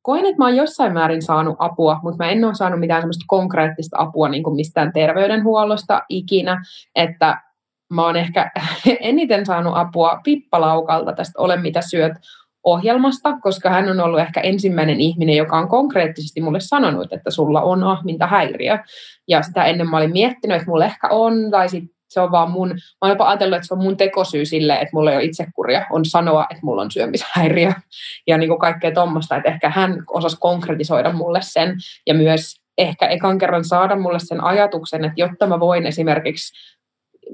Koen, että mä oon jossain määrin saanut apua, mutta mä en ole saanut mitään semmoista konkreettista apua niin kuin mistään terveydenhuollosta ikinä, että mä oon ehkä eniten saanut apua Pippalaukalta tästä Ole mitä syöt ohjelmasta, koska hän on ollut ehkä ensimmäinen ihminen, joka on konkreettisesti mulle sanonut, että sulla on ahmintahäiriö. Ja sitä ennen mä olin miettinyt, että mulla ehkä on, tai sit se on vaan mun, mä jopa ajatellut, että se on mun tekosyy sille, että mulla ei ole itsekuria, on sanoa, että mulla on syömishäiriö ja niin kuin kaikkea tuommoista, että ehkä hän osasi konkretisoida mulle sen ja myös ehkä ekan kerran saada mulle sen ajatuksen, että jotta mä voin esimerkiksi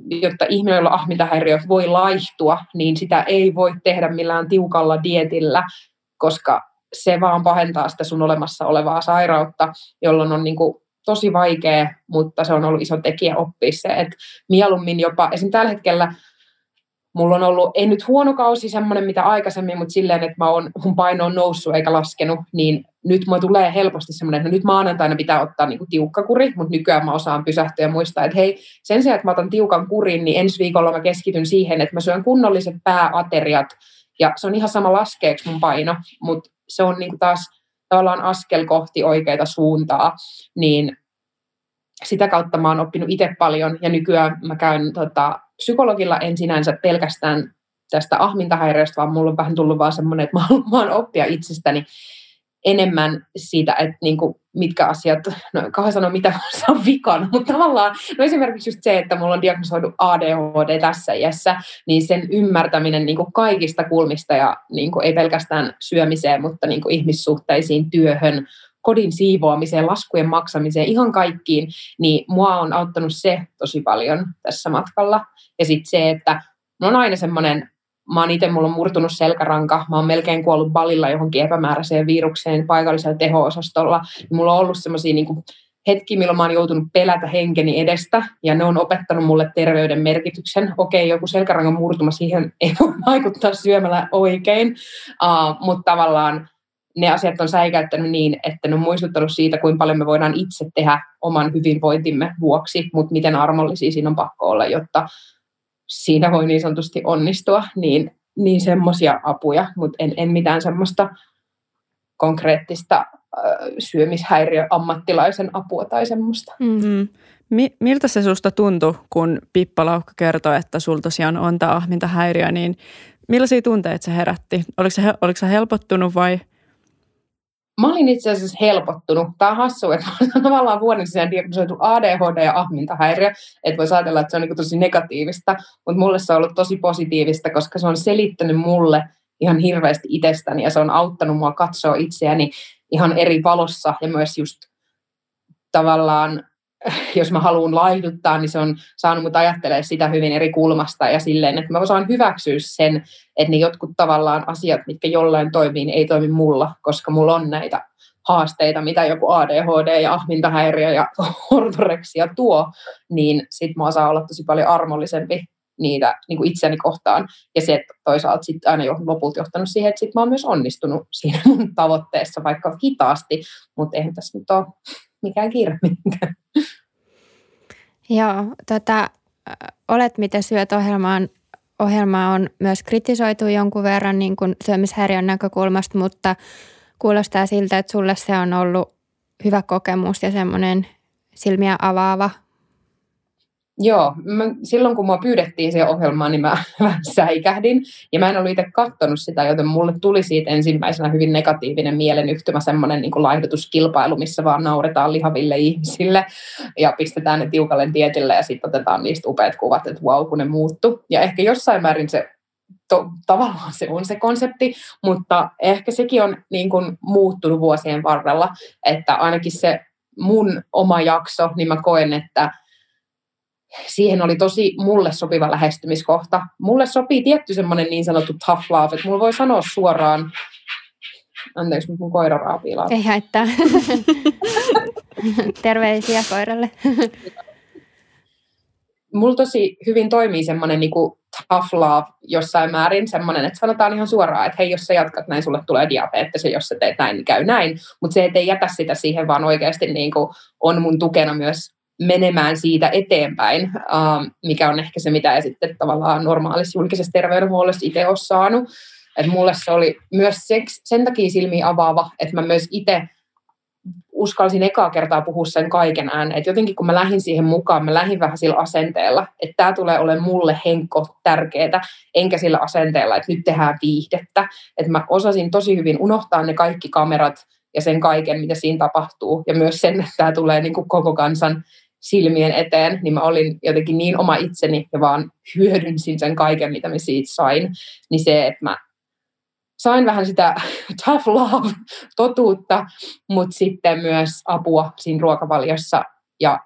jotta ihminen, jolla ahmintahäiriö voi laihtua, niin sitä ei voi tehdä millään tiukalla dietillä, koska se vaan pahentaa sitä sun olemassa olevaa sairautta, jolloin on niin kuin tosi vaikea, mutta se on ollut iso tekijä oppia se, että mieluummin jopa, esim. tällä hetkellä mulla on ollut, ei nyt huono kausi semmoinen mitä aikaisemmin, mutta silleen, että mä oon, mun paino on noussut eikä laskenut, niin nyt mulla tulee helposti semmoinen, että no nyt maanantaina pitää ottaa niinku tiukka kuri, mutta nykyään mä osaan pysähtyä ja muistaa, että hei, sen sijaan, että mä otan tiukan kurin, niin ensi viikolla mä keskityn siihen, että mä syön kunnolliset pääateriat, ja se on ihan sama laskeeksi mun paino, mutta se on niinku taas tavallaan askel kohti oikeita suuntaa, niin sitä kautta mä oon oppinut itse paljon, ja nykyään mä käyn tota, psykologilla en sinänsä pelkästään tästä ahmintahäiriöstä, vaan mulla on vähän tullut vaan semmoinen, että mä haluan oppia itsestäni enemmän siitä, että niin kuin, mitkä asiat, no kauhean sanoa mitä on vikana, mutta tavallaan, no esimerkiksi just se, että mulla on diagnosoitu ADHD tässä iässä, niin sen ymmärtäminen niin kuin kaikista kulmista ja niin kuin, ei pelkästään syömiseen, mutta niin kuin ihmissuhteisiin, työhön, kodin siivoamiseen, laskujen maksamiseen, ihan kaikkiin, niin mua on auttanut se tosi paljon tässä matkalla. Ja sitten se, että on aina semmoinen, mä oon itse, mulla on murtunut selkäranka, mä oon melkein kuollut balilla johonkin epämääräiseen virukseen paikallisella teho-osastolla. Mulla on ollut semmoisia niin hetki, milloin mä oon joutunut pelätä henkeni edestä, ja ne on opettanut mulle terveyden merkityksen. Okei, joku selkärangan murtuma, siihen ei voi vaikuttaa syömällä oikein, uh, mutta tavallaan ne asiat on säikäyttänyt niin, että ne on muistuttanut siitä, kuinka paljon me voidaan itse tehdä oman hyvinvointimme vuoksi, mutta miten armollisia siinä on pakko olla, jotta siinä voi niin sanotusti onnistua, niin, niin semmoisia apuja, mutta en, en mitään semmoista konkreettista äh, syömishäiriöammattilaisen apua tai semmoista. Mm-hmm. Mi- miltä se susta tuntui, kun Pippa Laukka kertoi, että sulla tosiaan on tämä ahmintahäiriö, niin millaisia tunteita se herätti? Oliko se, oliko se helpottunut vai Mä olin itse asiassa helpottunut. Tämä on hassu, että on tavallaan vuoden sisään diagnosoitu ADHD ja ahmintahäiriö. Että voisi ajatella, että se on niin tosi negatiivista, mutta mulle se on ollut tosi positiivista, koska se on selittänyt mulle ihan hirveästi itsestäni ja se on auttanut mua katsoa itseäni ihan eri valossa ja myös just tavallaan jos mä haluan laihduttaa, niin se on saanut mut ajattelemaan sitä hyvin eri kulmasta ja silleen, että mä osaan hyväksyä sen, että ne jotkut tavallaan asiat, mitkä jollain toimii, niin ei toimi mulla, koska mulla on näitä haasteita, mitä joku ADHD ja ahmintahäiriö ja ortoreksia tuo, niin sit mä osaan olla tosi paljon armollisempi niitä niin kuin itseäni kohtaan. Ja se toisaalta sitten aina jo lopulta johtanut siihen, että sit mä oon myös onnistunut siinä mun tavoitteessa, vaikka hitaasti, mutta eihän tässä nyt ole mikään kiire mihinkään. Joo, tota, Olet mitä syöt ohjelmaan, ohjelmaa on myös kritisoitu jonkun verran niin kuin syömishäiriön näkökulmasta, mutta kuulostaa siltä, että sulle se on ollut hyvä kokemus ja semmoinen silmiä avaava. Joo, mä, silloin kun mua pyydettiin siihen ohjelmaan, niin mä vähän säikähdin. Ja mä en ollut itse katsonut sitä, joten mulle tuli siitä ensimmäisenä hyvin negatiivinen mielenyhtymä, semmoinen niin laihdutuskilpailu, missä vaan nauretaan lihaville ihmisille ja pistetään ne tiukalle dietille ja sitten otetaan niistä upeat kuvat, että wow, kun ne muuttu. Ja ehkä jossain määrin se to, tavallaan se on se konsepti, mutta ehkä sekin on niin kuin muuttunut vuosien varrella, että ainakin se mun oma jakso, niin mä koen, että siihen oli tosi mulle sopiva lähestymiskohta. Mulle sopii tietty semmoinen niin sanottu tough love, että mulla voi sanoa suoraan, anteeksi, mun koira raapii Ei haittaa. Terveisiä koiralle. mulla tosi hyvin toimii semmoinen niin tough love jossain määrin, semmoinen, että sanotaan ihan suoraan, että hei, jos sä jatkat näin, sulle tulee diabetes, ja jos sä teet näin, niin käy näin. Mutta se, ei jätä sitä siihen, vaan oikeasti niin kuin on mun tukena myös menemään siitä eteenpäin, uh, mikä on ehkä se, mitä sitten tavallaan normaalissa julkisessa terveydenhuollossa itse olen saanut. Et mulle se oli myös sen takia silmiin avaava, että mä myös itse uskalsin ekaa kertaa puhua sen kaiken ääneen. Et jotenkin kun mä lähdin siihen mukaan, mä lähdin vähän sillä asenteella, että tämä tulee olemaan mulle henkko tärkeää, enkä sillä asenteella, että nyt tehdään viihdettä. Että mä osasin tosi hyvin unohtaa ne kaikki kamerat ja sen kaiken, mitä siinä tapahtuu. Ja myös sen, että tämä tulee niin kuin koko kansan silmien eteen, niin mä olin jotenkin niin oma itseni ja vaan hyödynsin sen kaiken, mitä mä siitä sain. Niin se, että mä sain vähän sitä tough love totuutta, mutta sitten myös apua siinä ruokavaliossa ja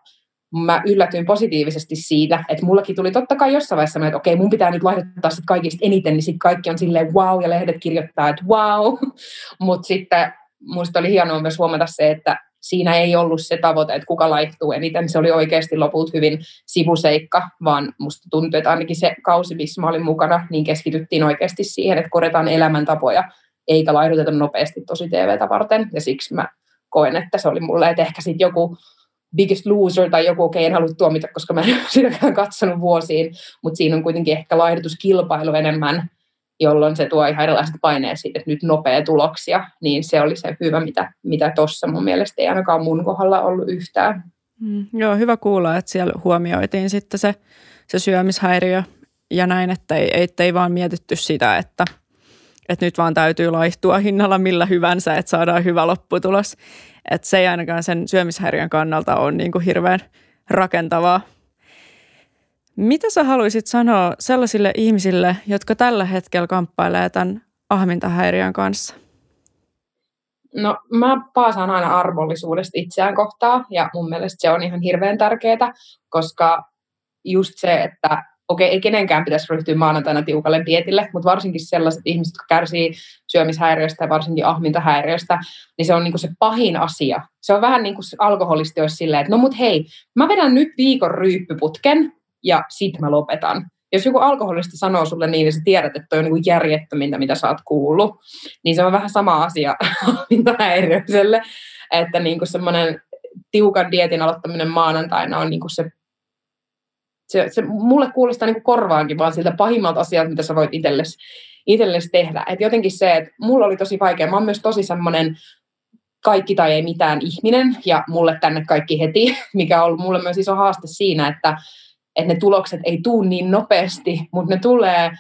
mä yllätyin positiivisesti siitä, että mullakin tuli totta kai jossain vaiheessa, että okei, mun pitää nyt laihduttaa sit kaikista eniten, niin sitten kaikki on silleen wow, ja lehdet kirjoittaa, että wow. Mutta sitten musta oli hienoa myös huomata se, että siinä ei ollut se tavoite, että kuka laihtuu eniten. Se oli oikeasti loput hyvin sivuseikka, vaan musta tuntui, että ainakin se kausi, missä mä olin mukana, niin keskityttiin oikeasti siihen, että korjataan elämäntapoja, eikä laihduteta nopeasti tosi TVtä varten. Ja siksi mä koen, että se oli mulle, että ehkä sitten joku Biggest Loser tai joku, okei, okay, en halua tuomita, koska mä en ole sitäkään katsonut vuosiin, mutta siinä on kuitenkin ehkä laihdutuskilpailu enemmän jolloin se tuo ihan erilaiset paineet siitä, että nyt nopea tuloksia, niin se oli se hyvä, mitä, mitä tuossa mun mielestä ei ainakaan mun kohdalla ollut yhtään. Mm, joo, hyvä kuulla, että siellä huomioitiin sitten se, se syömishäiriö ja näin, että ei, ei vaan mietitty sitä, että, että nyt vaan täytyy laihtua hinnalla millä hyvänsä, että saadaan hyvä lopputulos. Että se ei ainakaan sen syömishäiriön kannalta ole niin kuin hirveän rakentavaa. Mitä sä haluaisit sanoa sellaisille ihmisille, jotka tällä hetkellä kamppailee tämän ahmintahäiriön kanssa? No mä paasaan aina armollisuudesta itseään kohtaa ja mun mielestä se on ihan hirveän tärkeää, koska just se, että okei, ei kenenkään pitäisi ryhtyä maanantaina tiukalle dietille, mutta varsinkin sellaiset ihmiset, jotka kärsii syömishäiriöstä ja varsinkin ahmintahäiriöstä, niin se on niin se pahin asia. Se on vähän niin kuin alkoholisti olisi silleen, että no mut hei, mä vedän nyt viikon ryyppyputken, ja sit mä lopetan. Jos joku alkoholista sanoo sulle niin, niin sä tiedät, että toi on niin järjettömintä, mitä sä oot kuullut, niin se on vähän sama asia häiriöiselle, että niin kuin semmoinen tiukan dietin aloittaminen maanantaina on niin kuin se, se, se, mulle kuulostaa niin kuin korvaankin vaan siltä pahimmalta asialta, mitä sä voit itsellesi itsellesi tehdä. Et jotenkin se, että mulla oli tosi vaikea. Mä oon myös tosi semmoinen kaikki tai ei mitään ihminen ja mulle tänne kaikki heti, mikä on ollut mulle myös iso haaste siinä, että että ne tulokset ei tule niin nopeasti, mutta ne tulee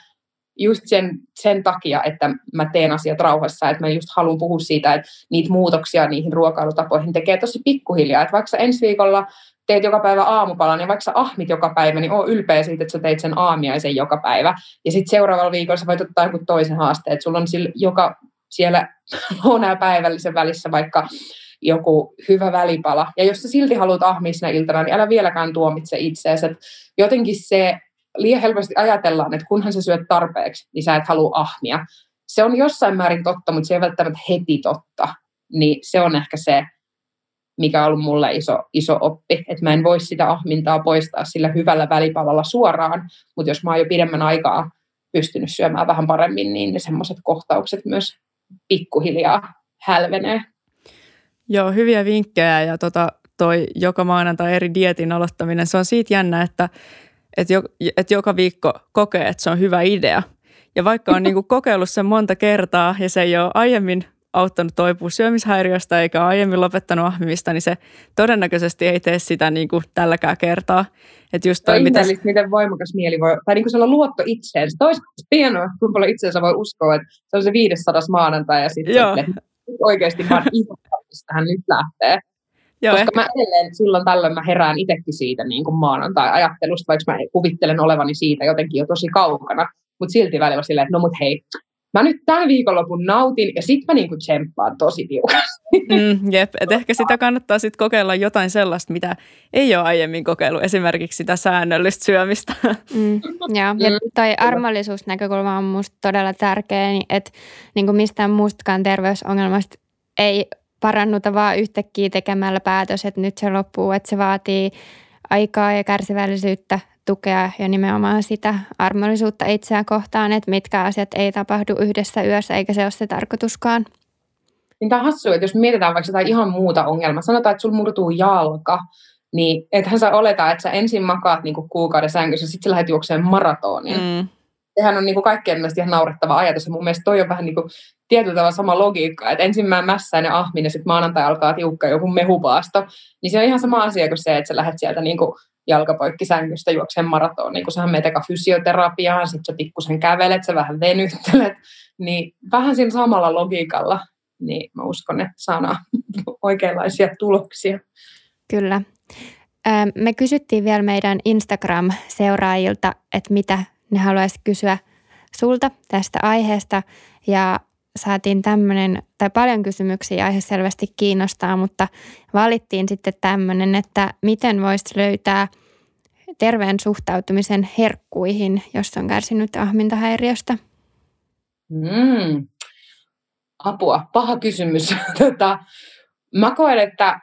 just sen, sen takia, että mä teen asiat rauhassa, että mä just haluan puhua siitä, että niitä muutoksia niihin ruokailutapoihin tekee tosi pikkuhiljaa, että vaikka ensi viikolla teet joka päivä aamupalan ja vaikka ahmit joka päivä, niin oo ylpeä siitä, että sä teit sen aamiaisen joka päivä. Ja sitten seuraavalla viikolla sä voit ottaa joku toisen haasteen, että sulla on sillä joka siellä lounaa päivällisen välissä vaikka joku hyvä välipala. Ja jos sä silti haluat ahmia sinä iltana, niin älä vieläkään tuomitse itseäsi. jotenkin se liian helposti ajatellaan, että kunhan sä syöt tarpeeksi, niin sä et halua ahmia. Se on jossain määrin totta, mutta se ei välttämättä heti totta. Niin se on ehkä se, mikä on ollut mulle iso, iso oppi, että mä en voi sitä ahmintaa poistaa sillä hyvällä välipalalla suoraan, mutta jos mä oon jo pidemmän aikaa pystynyt syömään vähän paremmin, niin ne semmoiset kohtaukset myös pikkuhiljaa hälvenee. Joo, hyviä vinkkejä ja tota, toi joka maanantai eri dietin aloittaminen, se on siitä jännä, että, että, jo, että joka viikko kokee, että se on hyvä idea. Ja vaikka on niin kuin kokeillut sen monta kertaa ja se ei ole aiemmin auttanut toipua syömishäiriöstä eikä aiemmin lopettanut ahmimista, niin se todennäköisesti ei tee sitä niin kuin tälläkään kertaa. Että just toi, mitä... miten voimakas mieli voi, tai niin kuin sellainen luotto itseen. Se toisaalta hienoa, kuinka paljon itseensä voi uskoa, että se on se 500 maanantai ja sitten oikeasti mä tähän nyt lähtee. Joo, Koska ehkä. mä edelleen silloin tällöin mä herään itsekin siitä niin kuin maanantai-ajattelusta, vaikka mä kuvittelen olevani siitä jotenkin jo tosi kaukana. Mutta silti välillä silleen, että no mut hei, mä nyt tämän viikonlopun nautin ja sitten mä niinku tsemppaan tosi tiukasti. Mm, jep, et ehkä sitä kannattaa sitten kokeilla jotain sellaista, mitä ei ole aiemmin kokeillut, esimerkiksi sitä säännöllistä syömistä. Mm, joo, ja mm. toi armollisuusnäkökulma on musta todella tärkeä, niin että niinku mistään muustakaan terveysongelmasta ei parannuta vaan yhtäkkiä tekemällä päätös, että nyt se loppuu, että se vaatii aikaa ja kärsivällisyyttä tukea ja nimenomaan sitä armollisuutta itseään kohtaan, että mitkä asiat ei tapahdu yhdessä yössä, eikä se ole se tarkoituskaan. Niin tämä on hassu, että jos mietitään vaikka jotain ihan muuta ongelmaa, sanotaan, että sulla murtuu jalka, niin ethän sä oleta, että sä ensin makaat niinku kuukauden sängyssä, sitten sä lähdet juokseen maratonin. Mm. Sehän on niinku kaikkien mielestä ihan naurettava ajatus, ja mun mielestä toi on vähän niinku tietyllä tavalla sama logiikka, että ensin mä mässään ja ahmin, ja sitten maanantai alkaa tiukka joku mehupaasto, niin se on ihan sama asia kuin se, että sä lähdet sieltä niinku jalkapoikki sängystä juokseen maraton, niin kun sähän meet eka fysioterapiaan, sitten sä pikkusen kävelet, sä vähän venyttelet, niin vähän siinä samalla logiikalla, niin mä uskon, että saadaan oikeanlaisia tuloksia. Kyllä. Me kysyttiin vielä meidän Instagram-seuraajilta, että mitä ne haluaisi kysyä sulta tästä aiheesta ja saatiin tämmöinen, tai paljon kysymyksiä aihe selvästi kiinnostaa, mutta valittiin sitten tämmöinen, että miten voisi löytää terveen suhtautumisen herkkuihin, jos on kärsinyt ahmintahäiriöstä? Mm. Apua, paha kysymys. tota, mä koen, että,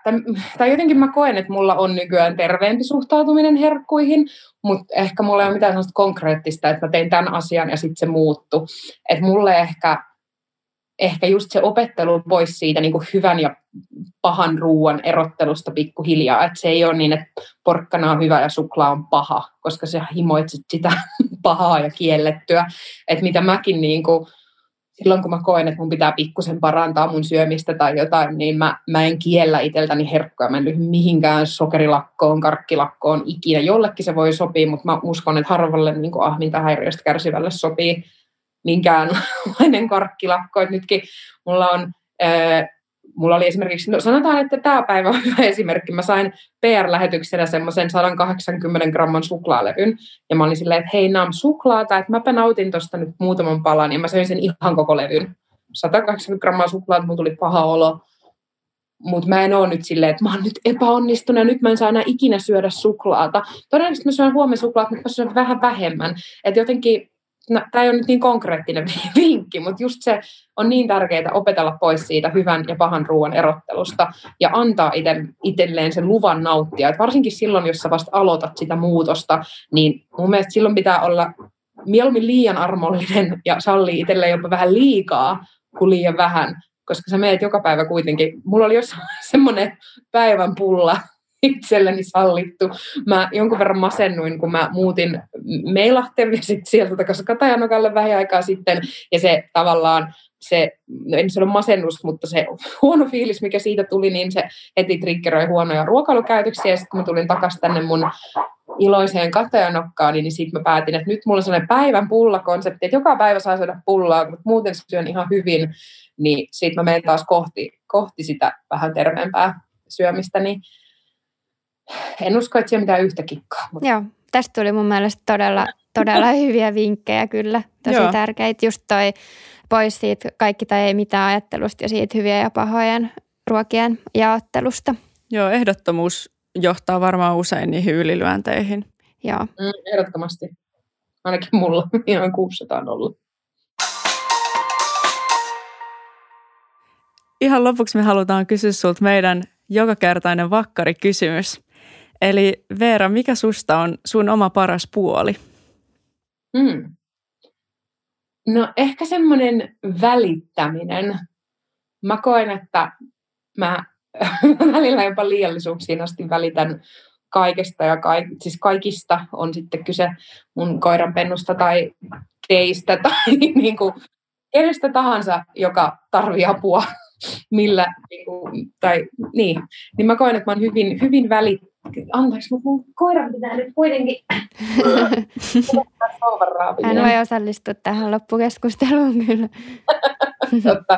tai jotenkin mä koen, että mulla on nykyään terveempi suhtautuminen herkkuihin, mutta ehkä mulla ei ole mitään sellaista konkreettista, että mä tein tämän asian ja sitten se muuttu. Että mulle ehkä ehkä just se opettelu pois siitä niin kuin hyvän ja pahan ruoan erottelusta pikkuhiljaa, että se ei ole niin, että porkkana on hyvä ja suklaa on paha, koska se himoitset sitä pahaa ja kiellettyä, että mitä mäkin niin kuin, silloin kun mä koen, että mun pitää pikkusen parantaa mun syömistä tai jotain, niin mä, mä en kiellä itseltäni herkkoja. Mä en lyhy mihinkään sokerilakkoon, karkkilakkoon ikinä. Jollekin se voi sopia, mutta mä uskon, että harvalle niin ahmintahäiriöstä kärsivälle sopii minkäänlainen karkkilakko. Että nytkin mulla on, mulla oli esimerkiksi, no sanotaan, että tämä päivä on hyvä esimerkki. Mä sain PR-lähetyksenä semmoisen 180 gramman suklaalevyn. Ja mä olin silleen, että hei, nämä on suklaata, että mäpä nautin tuosta nyt muutaman palan. Ja mä söin sen ihan koko levyn. 180 grammaa suklaata, mulla tuli paha olo. Mutta mä en ole nyt silleen, että mä oon nyt epäonnistunut ja nyt mä en saa enää ikinä syödä suklaata. Todennäköisesti mä syön huomenna suklaata, mutta mä syön vähän vähemmän. Että jotenkin no, tämä ei ole nyt niin konkreettinen vinkki, mutta just se on niin tärkeää opetella pois siitä hyvän ja pahan ruoan erottelusta ja antaa ite, itselleen sen luvan nauttia. Et varsinkin silloin, jos sä vasta aloitat sitä muutosta, niin mun mielestä silloin pitää olla mieluummin liian armollinen ja sallii itselleen jopa vähän liikaa kuin liian vähän, koska sä meet joka päivä kuitenkin. Mulla oli jossain semmoinen päivän pulla, itselleni sallittu. Mä jonkun verran masennuin, kun mä muutin Meilahteen ja sitten sieltä takaisin Katajanokalle vähän aikaa sitten. Ja se tavallaan, se, no en sano masennus, mutta se huono fiilis, mikä siitä tuli, niin se heti triggeroi huonoja ruokailukäytöksiä. Ja sitten mä tulin takaisin tänne mun iloiseen katajanokkaan, niin sitten mä päätin, että nyt mulla on sellainen päivän pullakonsepti, että joka päivä saa syödä pullaa, mutta muuten syön ihan hyvin, niin sitten mä menen taas kohti, kohti sitä vähän terveempää syömistä, niin en usko, että siellä mitään yhtä kikkaa. Mutta... Joo, tästä tuli mun mielestä todella, todella hyviä vinkkejä kyllä. Tosi Joo. tärkeitä. Just toi pois siitä kaikki tai ei mitään ajattelusta ja siitä hyviä ja pahojen ruokien jaottelusta. Joo, ehdottomuus johtaa varmaan usein niihin ylilyönteihin. Joo. Mm, ehdottomasti. Ainakin mulla ihan 600 on ollut. Ihan lopuksi me halutaan kysyä sinulta meidän jokakertainen vakkarikysymys. Eli Veera, mikä susta on sun oma paras puoli? Mm. No ehkä semmoinen välittäminen. Mä koen, että mä välillä jopa liiallisuuksiin asti välitän kaikesta ja kaik, siis kaikista on sitten kyse mun koiranpennusta tai teistä tai niin kuin kenestä tahansa, joka tarvii apua, millä, niin kuin, tai niin, niin mä koen, että mä oon hyvin, hyvin välit, anteeksi, mutta mun koira pitää nyt kuitenkin Hän voi osallistua tähän loppukeskusteluun kyllä.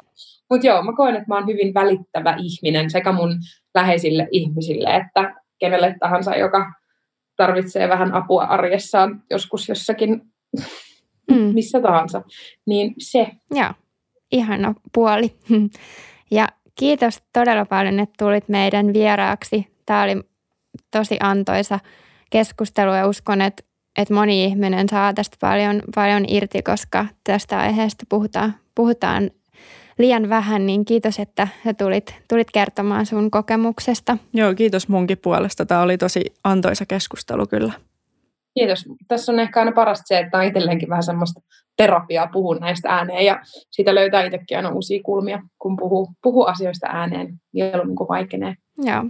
Mutta joo, mä koen, että mä oon hyvin välittävä ihminen sekä mun läheisille ihmisille, että kenelle tahansa, joka tarvitsee vähän apua arjessaan joskus jossakin, mm. missä tahansa. Niin se. Joo, ihana puoli. Ja kiitos todella paljon, että tulit meidän vieraaksi. Tämä oli tosi antoisa keskustelu ja uskon, että, että moni ihminen saa tästä paljon, paljon irti, koska tästä aiheesta puhutaan, puhutaan liian vähän, niin kiitos, että sä tulit, tulit kertomaan sun kokemuksesta. Joo, kiitos munkin puolesta. Tämä oli tosi antoisa keskustelu kyllä. Kiitos. Tässä on ehkä aina parasta se, että on itselleenkin vähän semmoista terapiaa puhua näistä ääneen ja siitä löytää itsekin aina uusia kulmia, kun puhuu, puhuu asioista ääneen mieluummin kuin vaikenee. Joo.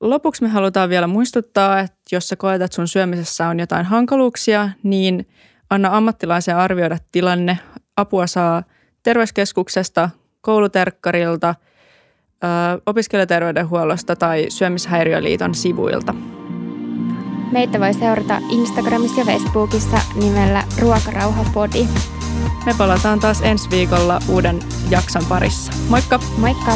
Lopuksi me halutaan vielä muistuttaa, että jos sä koet, että sun syömisessä on jotain hankaluuksia, niin anna ammattilaisen arvioida tilanne. Apua saa terveyskeskuksesta, kouluterkkarilta, opiskelijaterveydenhuollosta tai Syömishäiriöliiton sivuilta. Meitä voi seurata Instagramissa ja Facebookissa nimellä Ruokarauhapodi. Me palataan taas ensi viikolla uuden jakson parissa. Moikka! Moikka!